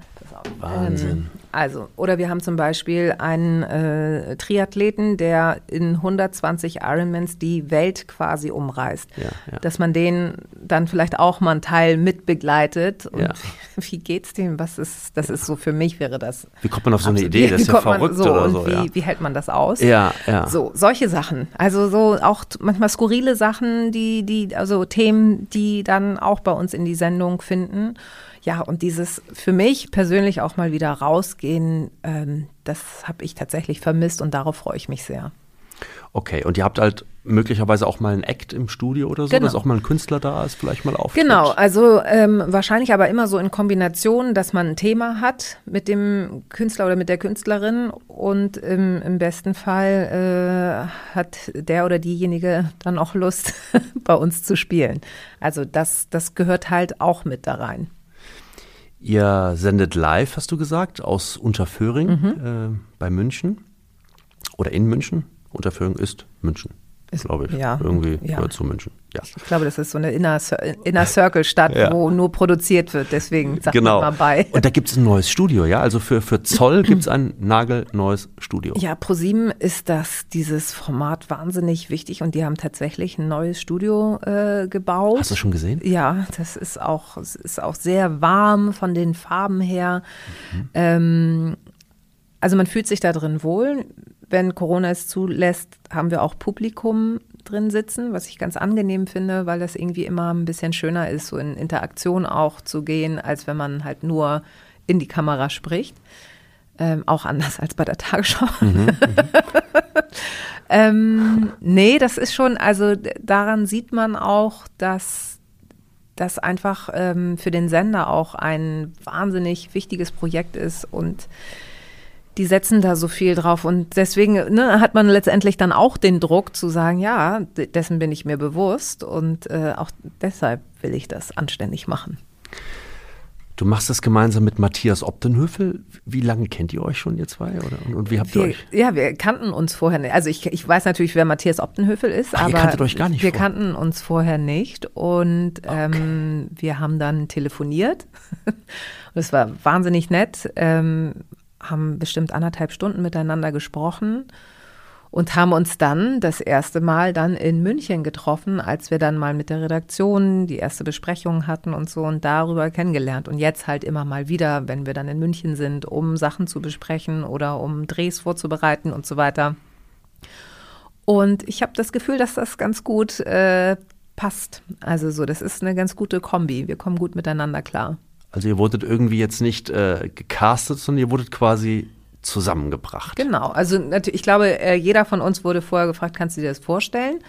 Wahnsinn. Ähm, also, oder wir haben zum Beispiel einen äh, Triathleten, der in 120 Ironmans die Welt quasi umreist. Ja, ja. Dass man den dann vielleicht auch mal einen Teil mitbegleitet. Und Ja. wie geht's dem? Was ist, das ist so für mich wäre das. Wie kommt man auf so eine absolut- Idee? Das ist ja verrückt so, oder und so. Wie, wie hält man das aus? Ja, ja. So, solche Sachen. Also so auch manchmal skurrile Sachen, die, die, also Themen, die dann auch bei uns in die Sendung finden. Ja, und dieses für mich persönlich auch mal wieder rausgehen, ähm, das habe ich tatsächlich vermisst und darauf freue ich mich sehr. Okay, und ihr habt halt möglicherweise auch mal einen Act im Studio oder so, Genau. dass auch mal ein Künstler da ist, vielleicht mal auftritt. Genau, also ähm, wahrscheinlich aber immer so in Kombination, dass man ein Thema hat mit dem Künstler oder mit der Künstlerin und im, im besten Fall äh, hat der oder diejenige dann auch Lust, bei uns zu spielen. Also das, das gehört halt auch mit da rein. Ihr sendet live, hast du gesagt, aus Unterföhring Mhm. äh, bei München oder in München. Unterföhring ist München, glaube ich. ja, Irgendwie ja. gehört zu München. Ja. Ich glaube, das ist so eine Inner, Inner Circle Stadt, Ja. wo nur produziert wird. Deswegen sagt Genau. mal bei. Und da gibt es ein neues Studio, ja? Also für, für Zoll gibt es ein nagelneues Studio. Ja, ProSieben ist das, dieses Format wahnsinnig wichtig und die haben tatsächlich ein neues Studio äh, gebaut. Hast du schon gesehen? Ja, das ist auch, ist auch sehr warm von den Farben her. Ähm, also man fühlt sich da drin wohl. Wenn Corona es zulässt, haben wir auch Publikum drin sitzen, was ich ganz angenehm finde, weil das irgendwie immer ein bisschen schöner ist, so in Interaktion auch zu gehen, als wenn man halt nur in die Kamera spricht. Ähm, auch anders als bei der Tagesschau. ähm, nee, das ist schon, also daran sieht man auch, dass das einfach ähm, für den Sender auch ein wahnsinnig wichtiges Projekt ist und die setzen da so viel drauf und deswegen ne, hat man letztendlich dann auch den Druck zu sagen, ja, dessen bin ich mir bewusst und äh, auch deshalb will ich das anständig machen. Du machst das gemeinsam mit Matthias Optenhöfel. Wie lange kennt ihr euch schon, ihr zwei? Oder, und, und wie habt wir, ihr euch? Ja, wir kannten uns vorher nicht. Also ich, ich weiß natürlich, wer Matthias Optenhöfel ist, Ach, aber ihr kanntet euch gar nicht wir vor. kannten uns vorher nicht. Und ähm, wir haben dann telefoniert. und es war wahnsinnig nett. Ähm, haben bestimmt anderthalb Stunden miteinander gesprochen und haben uns dann das erste Mal dann in München getroffen, als wir dann mal mit der Redaktion die erste Besprechung hatten und so und darüber kennengelernt. Und jetzt halt immer mal wieder, wenn wir dann in München sind, um Sachen zu besprechen oder um Drehs vorzubereiten und so weiter. Und ich habe das Gefühl, dass das ganz gut äh, passt. Also so, das ist eine ganz gute Kombi. Wir kommen gut miteinander klar. Also ihr wurdet irgendwie jetzt nicht äh, gecastet, sondern ihr wurdet quasi zusammengebracht. Genau, also natürlich, ich glaube, äh, jeder von uns wurde vorher gefragt, kannst du dir das vorstellen?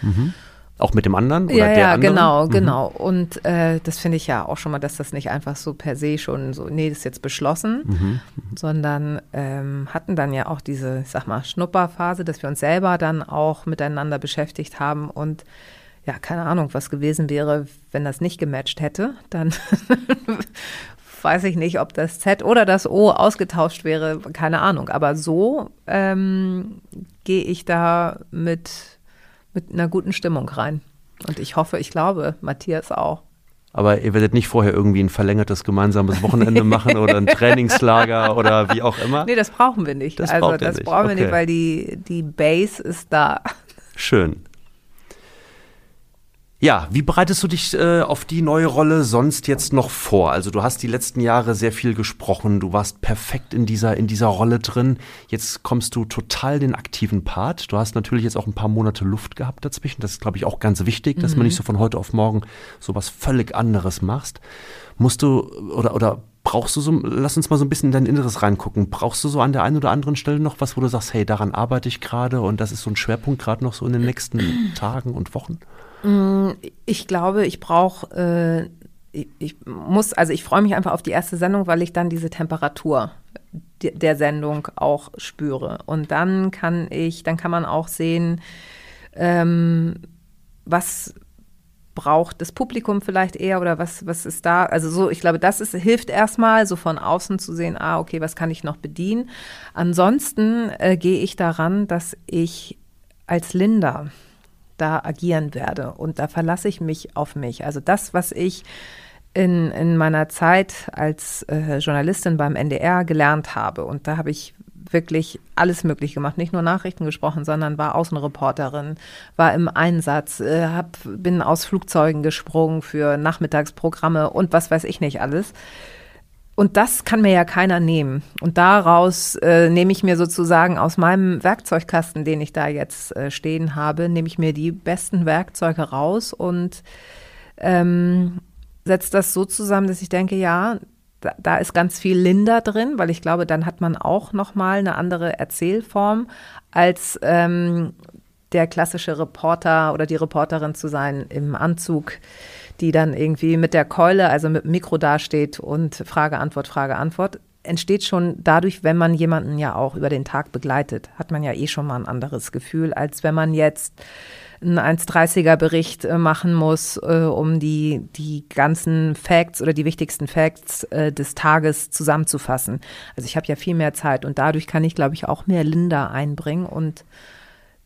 Auch mit dem anderen oder ja, der ja, anderen? genau, Mhm. genau. Und äh, das finde ich ja auch schon mal, dass das nicht einfach so per se schon so, nee, das ist jetzt beschlossen, Mhm. sondern ähm, hatten dann ja auch diese, ich sag mal, Schnupperphase, dass wir uns selber dann auch miteinander beschäftigt haben und ja, keine Ahnung, was gewesen wäre, wenn das nicht gematcht hätte, dann weiß ich nicht, ob das Z oder das O ausgetauscht wäre, keine Ahnung. Aber so ähm, gehe ich da mit, mit einer guten Stimmung rein. Und ich hoffe, ich glaube, Matthias auch. Aber ihr werdet nicht vorher irgendwie ein verlängertes gemeinsames Wochenende machen oder ein Trainingslager oder wie auch immer? Nee, das brauchen wir nicht. Das also das nicht. brauchen wir Okay. nicht, weil die, die Base ist da. Schön. Ja, wie bereitest du dich äh, auf die neue Rolle sonst jetzt noch vor? Also du hast die letzten Jahre sehr viel gesprochen, du warst perfekt in dieser, in dieser Rolle drin. Jetzt kommst du total in den aktiven Part. Du hast natürlich jetzt auch ein paar Monate Luft gehabt dazwischen. Das ist, glaube ich, auch ganz wichtig, dass man nicht so von heute auf morgen so was völlig anderes machst. Musst du oder, oder brauchst du so, lass uns mal so ein bisschen in dein Inneres reingucken. Brauchst du so an der einen oder anderen Stelle noch was, wo du sagst, hey, daran arbeite ich gerade und das ist so ein Schwerpunkt gerade noch so in den nächsten Tagen und Wochen? Ich glaube, ich brauche, äh, ich, muss, also ich freue mich einfach auf die erste Sendung, weil ich dann diese Temperatur de- der Sendung auch spüre. Und dann kann ich, dann kann man auch sehen, ähm, was braucht das Publikum vielleicht eher oder was, was ist da? Also so, ich glaube, das ist, hilft erstmal, so von außen zu sehen, ah, okay, was kann ich noch bedienen? Ansonsten äh, gehe ich daran, dass ich als Linda da agieren werde. Und da verlasse ich mich auf mich. Also das, was ich in, in meiner Zeit als äh, Journalistin beim NDR gelernt habe. Und da habe ich wirklich alles möglich gemacht, nicht nur Nachrichten gesprochen, sondern war Außenreporterin, war im Einsatz, äh, hab, bin aus Flugzeugen gesprungen für Nachmittagsprogramme und was weiß ich nicht alles. Und das kann mir ja keiner nehmen. Und daraus äh, nehme ich mir sozusagen aus meinem Werkzeugkasten, den ich da jetzt äh, stehen habe, nehme ich mir die besten Werkzeuge raus und ähm, setze das so zusammen, dass ich denke, ja, da, da ist ganz viel Linda drin, weil ich glaube, dann hat man auch noch mal eine andere Erzählform als ähm, der klassische Reporter oder die Reporterin zu sein im Anzug, die dann irgendwie mit der Keule, also mit dem Mikro dasteht und Frage, Antwort, Frage, Antwort. Entsteht schon dadurch, wenn man jemanden ja auch über den Tag begleitet, hat man ja eh schon mal ein anderes Gefühl, als wenn man jetzt einen 1,30er Bericht äh, machen muss, äh, um die, die ganzen Facts oder die wichtigsten Facts äh, des Tages zusammenzufassen. Also ich habe ja viel mehr Zeit und dadurch kann ich, glaube ich, auch mehr Linda einbringen und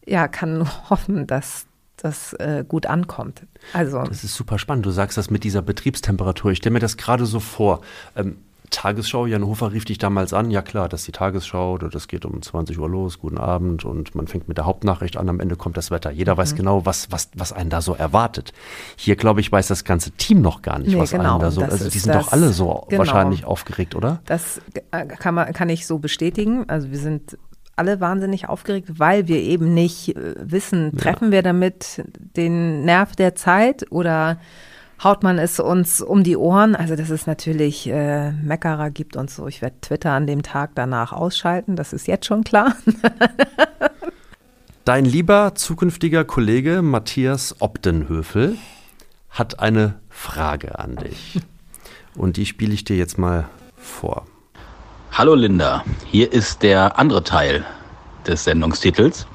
ja, kann hoffen, dass das äh, gut ankommt. Also Das ist super spannend. Du sagst das mit dieser Betriebstemperatur. Ich stelle mir das gerade so vor. Ähm, Tagesschau, Jan Hofer rief dich damals an. Ja klar, das ist die Tagesschau, das geht um 20 Uhr los, guten Abend und man fängt mit der Hauptnachricht an, am Ende kommt das Wetter. Jeder Mhm. weiß genau, was, was, was einen da so erwartet. Hier, glaube ich, weiß das ganze Team noch gar nicht, Nee, was genau, einen da so. Also die sind das- doch alle so genau. wahrscheinlich aufgeregt, oder? Das äh, kann, man, kann ich so bestätigen. Also wir sind alle wahnsinnig aufgeregt, weil wir eben nicht äh, wissen, treffen wir damit den Nerv der Zeit oder haut man es uns um die Ohren? Also dass es natürlich äh, Meckerer gibt und so. Ich werde Twitter an dem Tag danach ausschalten, das ist jetzt schon klar. Dein lieber zukünftiger Kollege Matthias Obdenhöfel hat eine Frage an dich. Und die spiele ich dir jetzt mal vor. Hallo Linda, hier ist der andere Teil des Sendungstitels.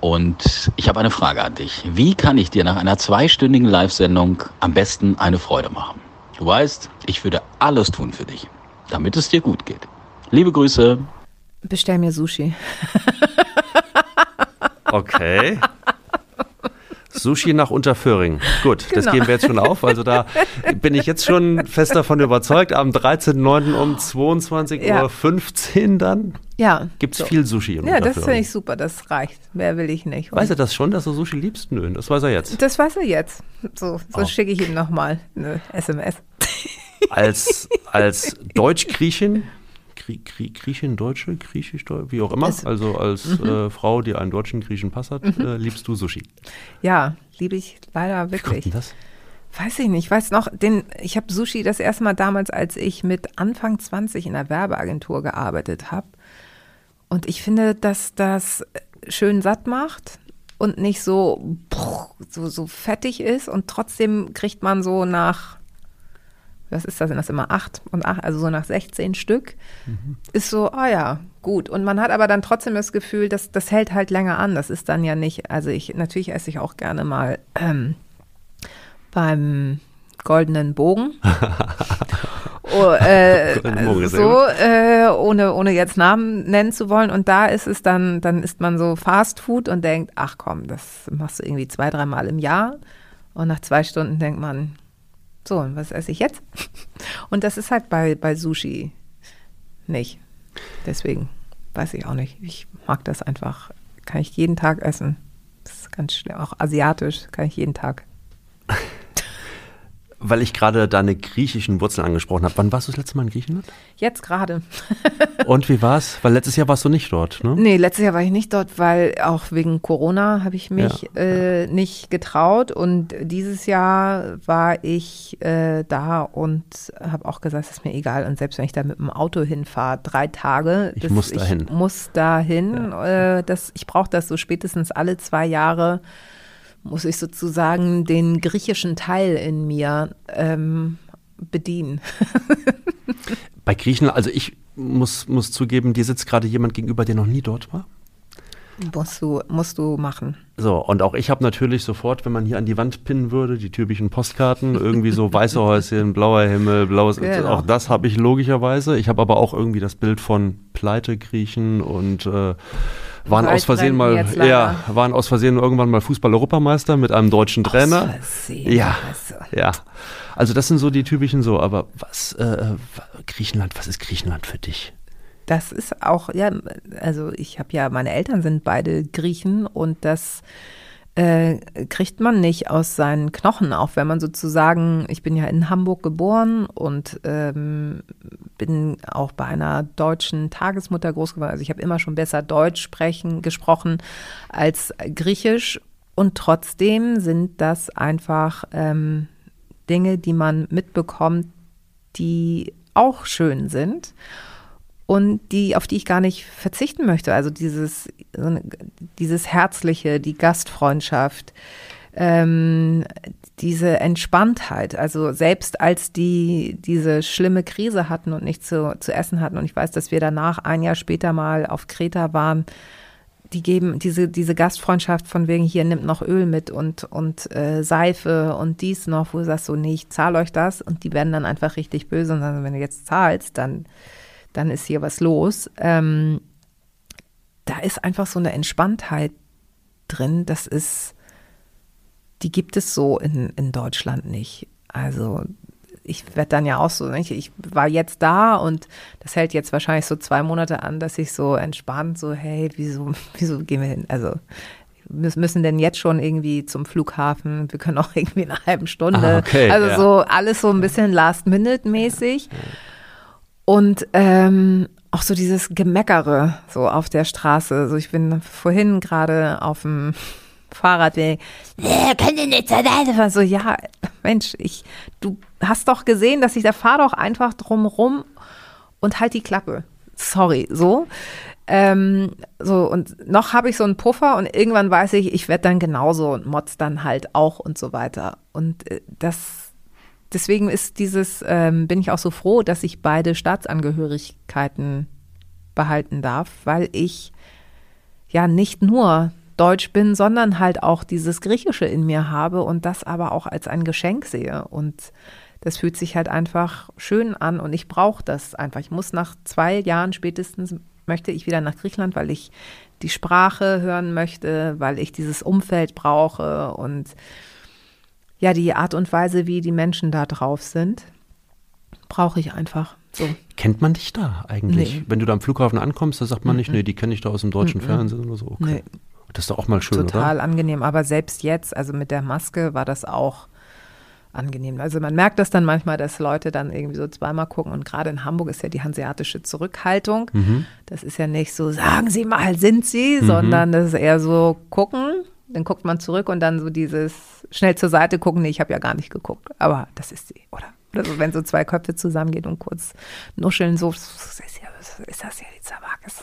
Und ich habe eine Frage an dich. Wie kann ich dir nach einer zweistündigen Live-Sendung am besten eine Freude machen? Du weißt, ich würde alles tun für dich, damit es dir gut geht. Liebe Grüße. Bestell mir Sushi. Okay. Sushi nach Unterföhring. Gut, das Genau. geben wir jetzt schon auf. Also da bin ich jetzt schon fest davon überzeugt. Am 13.09. um 22.15 Uhr dann Ja. gibt es so. viel Sushi in Ja, das finde ich super, das reicht. Mehr will ich nicht. Weiß er das schon, dass du Sushi liebst? Nö, das weiß er jetzt. Das weiß er jetzt. So, so Oh. schicke ich ihm nochmal eine SMS. Als, als Deutsch-Griechin, Grie Grie Griechin, Deutsche, Griechisch, wie auch immer, Es- also als Mhm. äh, Frau, die einen deutschen griechischen Pass hat, äh, liebst du Sushi. Ja, liebe ich leider Wie wirklich. denn das? Weiß ich nicht. Ich weiß noch, den, ich habe Sushi das erste Mal damals, als ich mit Anfang 20 in einer Werbeagentur gearbeitet habe. Und ich finde, dass das schön satt macht und nicht so, so, so fettig ist. Und trotzdem kriegt man so nach, was ist das, sind das immer acht und acht, also so nach 16 Stück, ist so, ah ja, gut. Und man hat aber dann trotzdem das Gefühl, dass das hält halt länger an. Das ist dann ja nicht, also ich, natürlich esse ich auch gerne mal ähm, beim goldenen Bogen. oh, äh, so, äh, ohne, ohne jetzt Namen nennen zu wollen. Und da ist es dann, dann isst man so Fast Food und denkt, ach komm, das machst du irgendwie zwei, dreimal im Jahr. Und nach zwei Stunden denkt man, so, und was esse ich jetzt? Und das ist halt bei, bei Sushi nicht. Deswegen weiß ich auch nicht. Ich mag das einfach. Kann ich jeden Tag essen. Das ist ganz schlimm. Auch asiatisch kann ich jeden Tag. Weil ich gerade deine griechischen Wurzeln angesprochen habe. Wann warst du das letzte Mal in Griechenland? Jetzt gerade. Und wie war's? Weil letztes Jahr warst du nicht dort, ne? Nee, letztes Jahr war ich nicht dort, weil auch wegen Corona habe ich mich Ja, äh, nicht getraut. Und dieses Jahr war ich äh, da und habe auch gesagt, es ist mir egal. Und selbst wenn ich da mit dem Auto hinfahre, drei Tage, Ich muss dahin. Ich muss dahin. Äh, das, ich brauche das so spätestens alle zwei Jahre, muss ich sozusagen den griechischen Teil in mir ähm, bedienen. Bei Griechenland, also ich muss, muss zugeben, dir sitzt gerade jemand gegenüber, der noch nie dort war. musst, du, musst du machen. So, und auch ich habe natürlich sofort, wenn man hier an die Wand pinnen würde, die typischen Postkarten, irgendwie so weiße Häuschen, blauer Himmel, blaues, Genau. auch das habe ich logischerweise. Ich habe aber auch irgendwie das Bild von Pleite-Griechen und äh, waren aus Versehen mal, ja, waren aus Versehen irgendwann mal Fußball-Europameister mit einem deutschen Trainer. Versehen, Ja, also. ja. Also das sind so die typischen so, aber was, äh, Griechenland, was ist Griechenland für dich? Das ist auch, ja, also ich habe ja, meine Eltern sind beide Griechen und das äh, kriegt man nicht aus seinen Knochen, auch wenn man sozusagen, ich bin ja in Hamburg geboren und ähm, bin auch bei einer deutschen Tagesmutter groß geworden. Also ich habe immer schon besser Deutsch sprechen, gesprochen als Griechisch und trotzdem sind das einfach ähm, Dinge, die man mitbekommt, die auch schön sind und die, auf die ich gar nicht verzichten möchte. Also dieses, dieses Herzliche, die Gastfreundschaft, ähm, diese Entspanntheit. Also selbst als die diese schlimme Krise hatten und nichts zu, zu essen hatten und ich weiß, dass wir danach ein Jahr später mal auf Kreta waren, die geben diese, diese Gastfreundschaft von wegen, hier nimmt noch Öl mit und, und äh, Seife und dies noch, wo du sagst so, nee, ich zahle euch das und die werden dann einfach richtig böse und sagen, wenn du jetzt zahlst, dann, dann ist hier was los. Ähm, da ist einfach so eine Entspanntheit drin, das ist, die gibt es so in, in Deutschland nicht. Also ich werde dann ja auch so, nicht? ich war jetzt da und das hält jetzt wahrscheinlich so zwei Monate an, dass ich so entspannt so, hey, wieso, wieso gehen wir hin? Also wir müssen denn jetzt schon irgendwie zum Flughafen? Wir können auch irgendwie in einer halben Stunde. Ah, okay, also ja. so alles so ein bisschen Last-Minute-mäßig. Und ähm, auch so dieses Gemeckere so auf der Straße. Also ich bin vorhin gerade auf dem Fahrradweg. Nee, können Sie nicht zur? So, ja, Mensch, ich, du hast doch gesehen, dass ich da fahr doch einfach drum rum und halt die Klappe. Sorry, so. Ähm, so, und noch habe ich so einen Puffer und irgendwann weiß ich, ich werde dann genauso und Mods dann halt auch und so weiter. Und äh, das, deswegen ist dieses, ähm, bin ich auch so froh, dass ich beide Staatsangehörigkeiten behalten darf, weil ich ja nicht nur Deutsch bin, sondern halt auch dieses Griechische in mir habe und das aber auch als ein Geschenk sehe. Und das fühlt sich halt einfach schön an und ich brauche das einfach. Ich muss nach zwei Jahren spätestens möchte ich wieder nach Griechenland, weil ich die Sprache hören möchte, weil ich dieses Umfeld brauche und ja, die Art und Weise, wie die Menschen da drauf sind, brauche ich einfach. So. Kennt man dich da eigentlich? Nee. Wenn du da am Flughafen ankommst, da sagt man mm -mm. nicht, nee, die kenne ich da aus dem deutschen mm Fernsehen oder so. Okay. Nee. Das ist doch auch mal schön, Total oder? angenehm, aber selbst jetzt, also mit der Maske war das auch angenehm. Also man merkt das dann manchmal, dass Leute dann irgendwie so zweimal gucken und gerade in Hamburg ist ja die hanseatische Zurückhaltung. Mhm. Das ist ja nicht so, sagen Sie mal, sind Sie, mhm. sondern das ist eher so gucken, dann guckt man zurück und dann so dieses schnell zur Seite gucken, nee, ich habe ja gar nicht geguckt, aber das ist sie, oder? Oder so, wenn so zwei Köpfe zusammengehen und kurz nuscheln, so, ist, ja, ist das ja die Zabakis.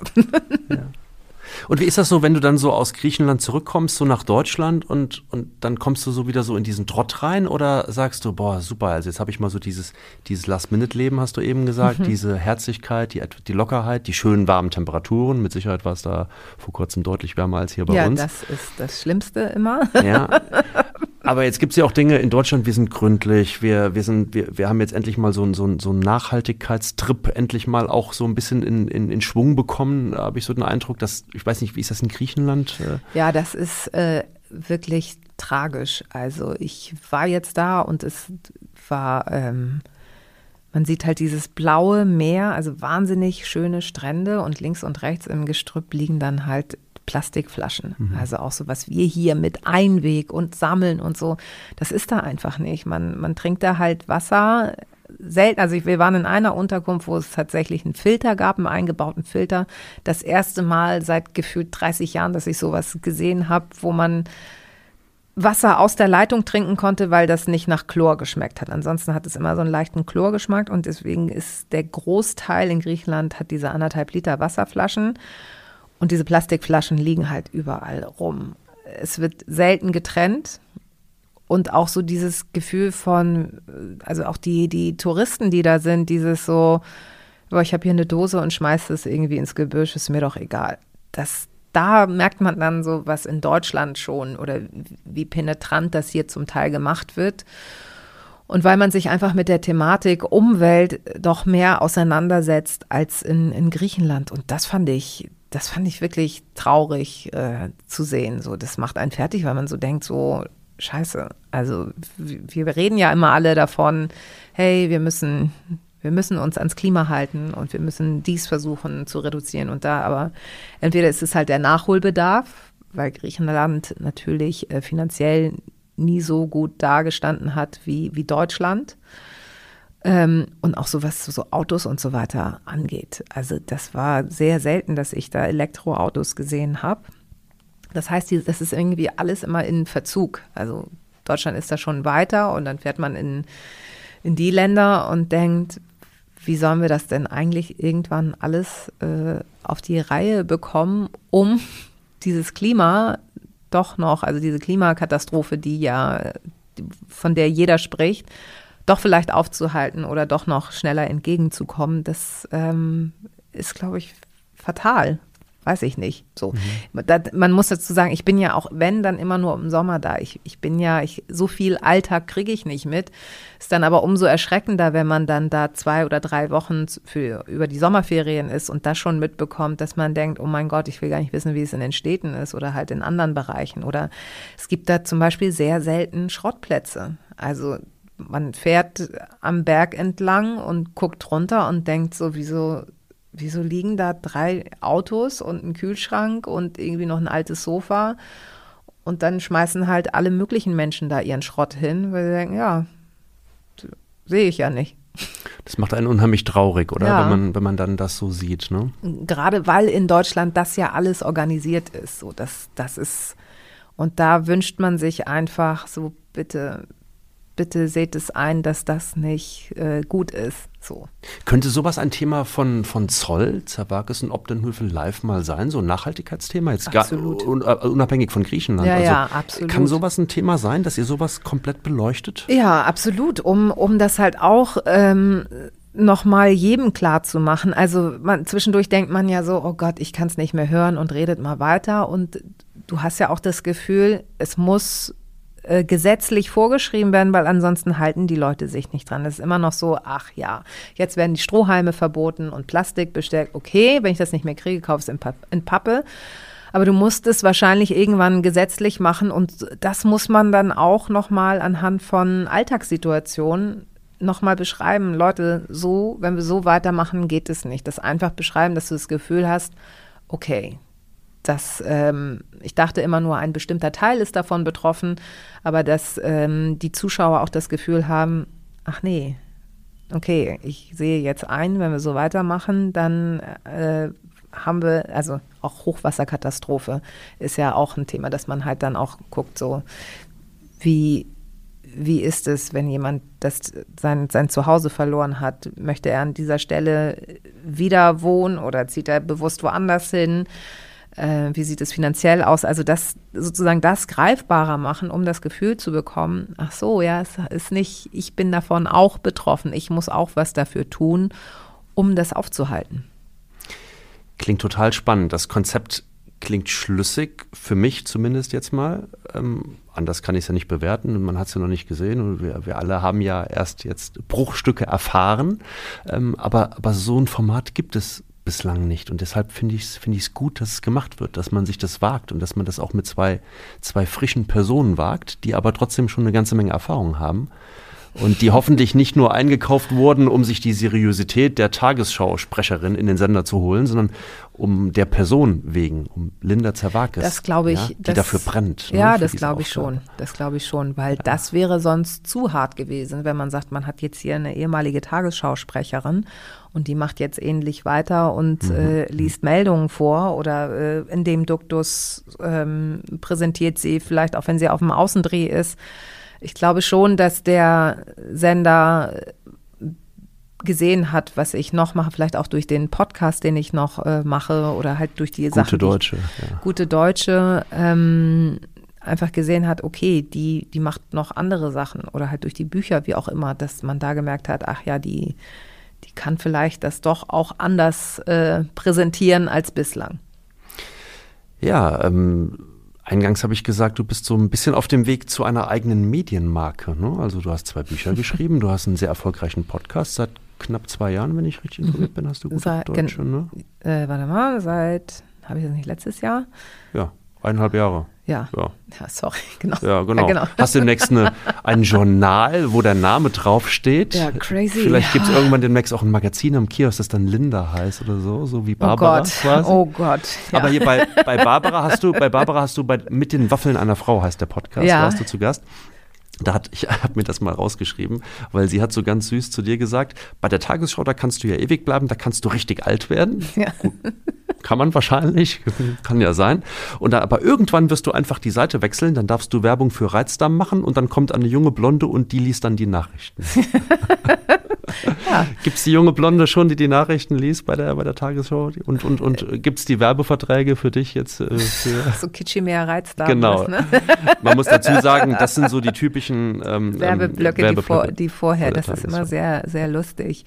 Ja. Und wie ist das so, wenn du dann so aus Griechenland zurückkommst, so nach Deutschland und, und dann kommst du so wieder so in diesen Trott rein oder sagst du, boah, super, also jetzt habe ich mal so dieses, dieses Last-Minute-Leben, hast du eben gesagt, mhm. diese Herzlichkeit, die, die Lockerheit, die schönen warmen Temperaturen, mit Sicherheit war es da vor kurzem deutlich wärmer als hier bei ja, uns. Ja, das ist das Schlimmste immer. Ja. Aber jetzt gibt es ja auch Dinge in Deutschland, wir sind gründlich, wir, wir, sind, wir, wir haben jetzt endlich mal so, ein, so, so einen Nachhaltigkeitstrip endlich mal auch so ein bisschen in, in, in Schwung bekommen. Habe ich so den Eindruck, dass, ich weiß nicht, wie ist das in Griechenland? Ja, das ist äh, wirklich tragisch. Also ich war jetzt da und es war, ähm, man sieht halt dieses blaue Meer, also wahnsinnig schöne Strände und links und rechts im Gestrüpp liegen dann halt Plastikflaschen. Mhm. Also auch so was wir hier mit Einweg und Sammeln und so. Das ist da einfach nicht. Man, man trinkt da halt Wasser. Selten, also wir waren in einer Unterkunft, wo es tatsächlich einen Filter gab, einen eingebauten Filter. Das erste Mal seit gefühlt 30 Jahren, dass ich sowas gesehen habe, wo man Wasser aus der Leitung trinken konnte, weil das nicht nach Chlor geschmeckt hat. Ansonsten hat es immer so einen leichten Chlorgeschmack und deswegen ist der Großteil in Griechenland hat diese anderthalb Liter Wasserflaschen und diese Plastikflaschen liegen halt überall rum. Es wird selten getrennt. Und auch so dieses Gefühl von, also auch die, die Touristen, die da sind, dieses so, boah, ich habe hier eine Dose und schmeiße es irgendwie ins Gebüsch, ist mir doch egal. Das, da merkt man dann so, was in Deutschland schon oder wie penetrant das hier zum Teil gemacht wird. Und weil man sich einfach mit der Thematik Umwelt doch mehr auseinandersetzt als in, in Griechenland. Und das fand ich, das fand ich wirklich traurig äh, zu sehen. So, das macht einen fertig, weil man so denkt, so Scheiße. Also wir reden ja immer alle davon, hey, wir müssen, wir müssen uns ans Klima halten und wir müssen dies versuchen zu reduzieren und da. Aber entweder ist es halt der Nachholbedarf, weil Griechenland natürlich äh, finanziell nie so gut dagestanden hat wie, wie Deutschland. Ähm, und auch so was so Autos und so weiter angeht. Also das war sehr selten, dass ich da Elektroautos gesehen habe. Das heißt, das ist irgendwie alles immer in Verzug. Also Deutschland ist da schon weiter und dann fährt man in, in die Länder und denkt, wie sollen wir das denn eigentlich irgendwann alles äh, auf die Reihe bekommen, um dieses Klima doch noch, also diese Klimakatastrophe, die ja, von der jeder spricht, doch vielleicht aufzuhalten oder doch noch schneller entgegenzukommen, das ähm, ist, glaube ich, fatal. Weiß ich nicht. So. Mhm. Da, man muss dazu sagen, ich bin ja auch, wenn, dann immer nur im Sommer da. Ich, ich bin ja, ich, so viel Alltag kriege ich nicht mit. Ist dann aber umso erschreckender, wenn man dann da zwei oder drei Wochen für, über die Sommerferien ist und das schon mitbekommt, dass man denkt, oh mein Gott, ich will gar nicht wissen, wie es in den Städten ist oder halt in anderen Bereichen. Oder es gibt da zum Beispiel sehr selten Schrottplätze. Also man fährt am Berg entlang und guckt runter und denkt so, wieso, wieso liegen da drei Autos und ein Kühlschrank und irgendwie noch ein altes Sofa? Und dann schmeißen halt alle möglichen Menschen da ihren Schrott hin, weil sie denken, ja, sehe ich ja nicht. Das macht einen unheimlich traurig, oder? Ja. Wenn, man, wenn man dann das so sieht, ne? Gerade weil in Deutschland das ja alles organisiert ist. So, das, das ist, und da wünscht man sich einfach so, bitte bitte seht es ein, dass das nicht äh, gut ist. So. Könnte sowas ein Thema von, von Zoll, Zerwakis und Obdenhöfe live mal sein, so ein Nachhaltigkeitsthema, jetzt Absolut. gar un, uh, unabhängig von Griechenland? Ja, also, ja, absolut. Kann sowas ein Thema sein, dass ihr sowas komplett beleuchtet? Ja, absolut, um, um das halt auch ähm, nochmal jedem klar zu machen. Also man, zwischendurch denkt man ja so, oh Gott, ich kann es nicht mehr hören und redet mal weiter. Und du hast ja auch das Gefühl, es muss äh, gesetzlich vorgeschrieben werden, weil ansonsten halten die Leute sich nicht dran. Es ist immer noch so, ach ja, jetzt werden die Strohhalme verboten und Plastik bestellt. Okay, wenn ich das nicht mehr kriege, kauf es in, in Pappe. Aber du musst es wahrscheinlich irgendwann gesetzlich machen und das muss man dann auch nochmal anhand von Alltagssituationen nochmal beschreiben. Leute, so, wenn wir so weitermachen, geht es nicht. Das einfach beschreiben, dass du das Gefühl hast, okay, das, ähm, ich dachte immer nur, ein bestimmter Teil ist davon betroffen, aber dass ähm, die Zuschauer auch das Gefühl haben, ach nee, okay, ich sehe jetzt ein, wenn wir so weitermachen, dann äh, haben wir, also auch Hochwasserkatastrophe ist ja auch ein Thema, dass man halt dann auch guckt, so wie, wie ist es, wenn jemand das, sein, sein Zuhause verloren hat? Möchte er an dieser Stelle wieder wohnen oder zieht er bewusst woanders hin? Äh, wie sieht es finanziell aus? Also das sozusagen das greifbarer machen, um das Gefühl zu bekommen, ach so, ja, es ist nicht, ich bin davon auch betroffen, ich muss auch was dafür tun, um das aufzuhalten. Klingt total spannend. Das Konzept klingt schlüssig, für mich zumindest jetzt mal. Ähm, anders kann ich es ja nicht bewerten. Man hat es ja noch nicht gesehen und wir, wir alle haben ja erst jetzt Bruchstücke erfahren. Ähm, aber, aber so ein Format gibt es bislang nicht. Und deshalb finde ich es find gut, dass es gemacht wird, dass man sich das wagt und dass man das auch mit zwei, zwei frischen Personen wagt, die aber trotzdem schon eine ganze Menge Erfahrung haben. Und die hoffentlich nicht nur eingekauft wurden, um sich die Seriosität der Tagesschausprecherin in den Sender zu holen, sondern um der Person wegen, um Linda Zerwakis. Das glaube ich. Ja, die das, dafür brennt. ne, Ja, für das glaube ich schon. Das glaube ich schon, weil das wäre sonst zu hart gewesen, wenn man sagt, man hat jetzt hier eine ehemalige Tagesschausprecherin und die macht jetzt ähnlich weiter und Mhm. äh, liest Meldungen vor oder äh, in dem Duktus ähm, präsentiert sie vielleicht auch, wenn sie auf dem Außendreh ist. Ich glaube schon, dass der Sender gesehen hat, was ich noch mache, vielleicht auch durch den Podcast, den ich noch äh, mache oder halt durch die Gute Sachen, die ich- Deutsche. Ja. gute Deutsche ähm, einfach gesehen hat, okay, die, die macht noch andere Sachen oder halt durch die Bücher, wie auch immer, dass man da gemerkt hat, ach ja, die, die kann vielleicht das doch auch anders äh, präsentieren als bislang. Ja, ähm, eingangs habe ich gesagt, du bist so ein bisschen auf dem Weg zu einer eigenen Medienmarke. Ne? Also du hast zwei Bücher geschrieben, du hast einen sehr erfolgreichen Podcast seit knapp zwei Jahren, wenn ich richtig informiert bin, hast du gute Seit- Deutsche, ne? Äh, warte mal, seit, habe ich das nicht letztes Jahr? Ja, eineinhalb Jahre. Ja. Ja. Ja, sorry, genau. Ja, genau. Ja, genau. Hast demnächst eine, ein Journal, wo der Name draufsteht. Ja, crazy. Vielleicht gibt es irgendwann demnächst auch ein Magazin am Kiosk, das dann Linda heißt oder so, so wie Oh Barbara Gott, quasi. oh Gott. Aber hier bei, bei Barbara hast du, bei Barbara hast du bei mit den Waffeln einer Frau heißt der Podcast, Ja. warst du zu Gast. Da hat, ich habe mir das mal rausgeschrieben, weil sie hat so ganz süß zu dir gesagt, bei der Tagesschau, da kannst du ja ewig bleiben, da kannst du richtig alt werden. Ja. Kann man wahrscheinlich, kann ja sein. Und dann, aber irgendwann wirst du einfach die Seite wechseln, dann darfst du Werbung für Reizdarm machen und dann kommt eine junge Blonde und die liest dann die Nachrichten. Gibt es die junge Blonde schon, die die Nachrichten liest bei der, bei der Tagesschau? Und, und, und gibt es die Werbeverträge für dich jetzt? Äh, für so kitschig mehr Reiz da. Genau. ist, ne? Man muss dazu sagen, das sind so die typischen ähm, Werbeblöcke, ähm, die, vor, die vorher, das ist immer sehr, sehr lustig.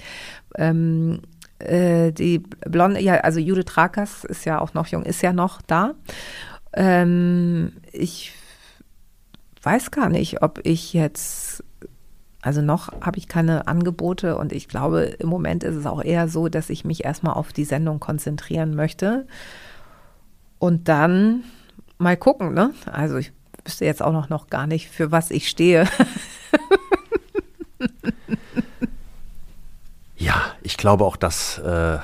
Ähm, äh, die Blonde, ja, also Judith Rakas ist ja auch noch jung, ist ja noch da. Ähm, ich weiß gar nicht, ob ich jetzt, also noch habe ich keine Angebote und ich glaube, im Moment ist es auch eher so, dass ich mich erstmal auf die Sendung konzentrieren möchte und dann mal gucken, ne? Also ich wüsste jetzt auch noch, noch gar nicht, für was ich stehe. Ja, ich glaube auch, dass äh,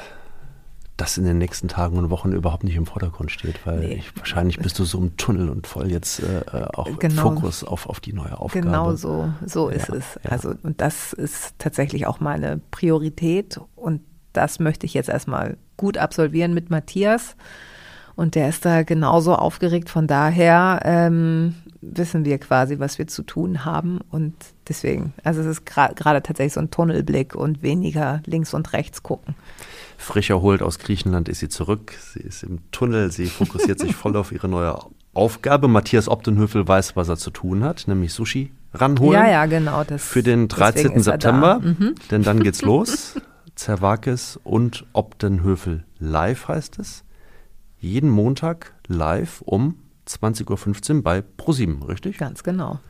das in den nächsten Tagen und Wochen überhaupt nicht im Vordergrund steht, weil Nee. ich, wahrscheinlich bist du so im Tunnel und voll jetzt äh, äh, auch Genau. Fokus auf, auf die neue Aufgabe. Genau so, so ist Ja, es. ja. Also, und das ist tatsächlich auch meine Priorität. Und das möchte ich jetzt erstmal gut absolvieren mit Matthias. Und der ist da genauso aufgeregt. Von daher ähm, wissen wir quasi, was wir zu tun haben. Und deswegen, also es ist gerade tatsächlich so ein Tunnelblick und weniger links und rechts gucken. Frisch erholt aus Griechenland ist sie zurück. Sie ist im Tunnel. Sie fokussiert sich voll auf ihre neue Aufgabe. Matthias Optenhöfel weiß, was er zu tun hat, nämlich Sushi ranholen. Ja, ja, genau. Das, für den 13. September. Mhm. Denn dann geht's los. Zerwakis und Optenhöfel live heißt es. Jeden Montag live um 20.15 Uhr bei ProSieben, richtig? Ganz genau.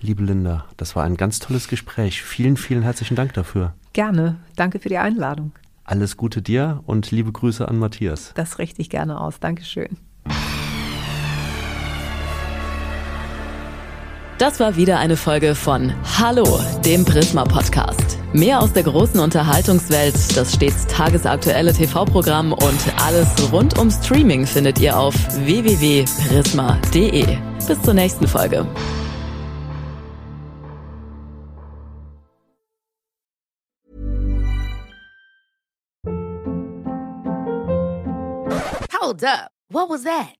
Liebe Linda, das war ein ganz tolles Gespräch. Vielen, vielen herzlichen Dank dafür. Gerne. Danke für die Einladung. Alles Gute dir und liebe Grüße an Matthias. Das richte ich gerne aus. Dankeschön. Das war wieder eine Folge von Hallo, dem Prisma Podcast. Mehr aus der großen Unterhaltungswelt, das stets tagesaktuelle TV-Programm und alles rund um Streaming findet ihr auf www.prisma.de. Bis zur nächsten Folge. Hold up. What was that?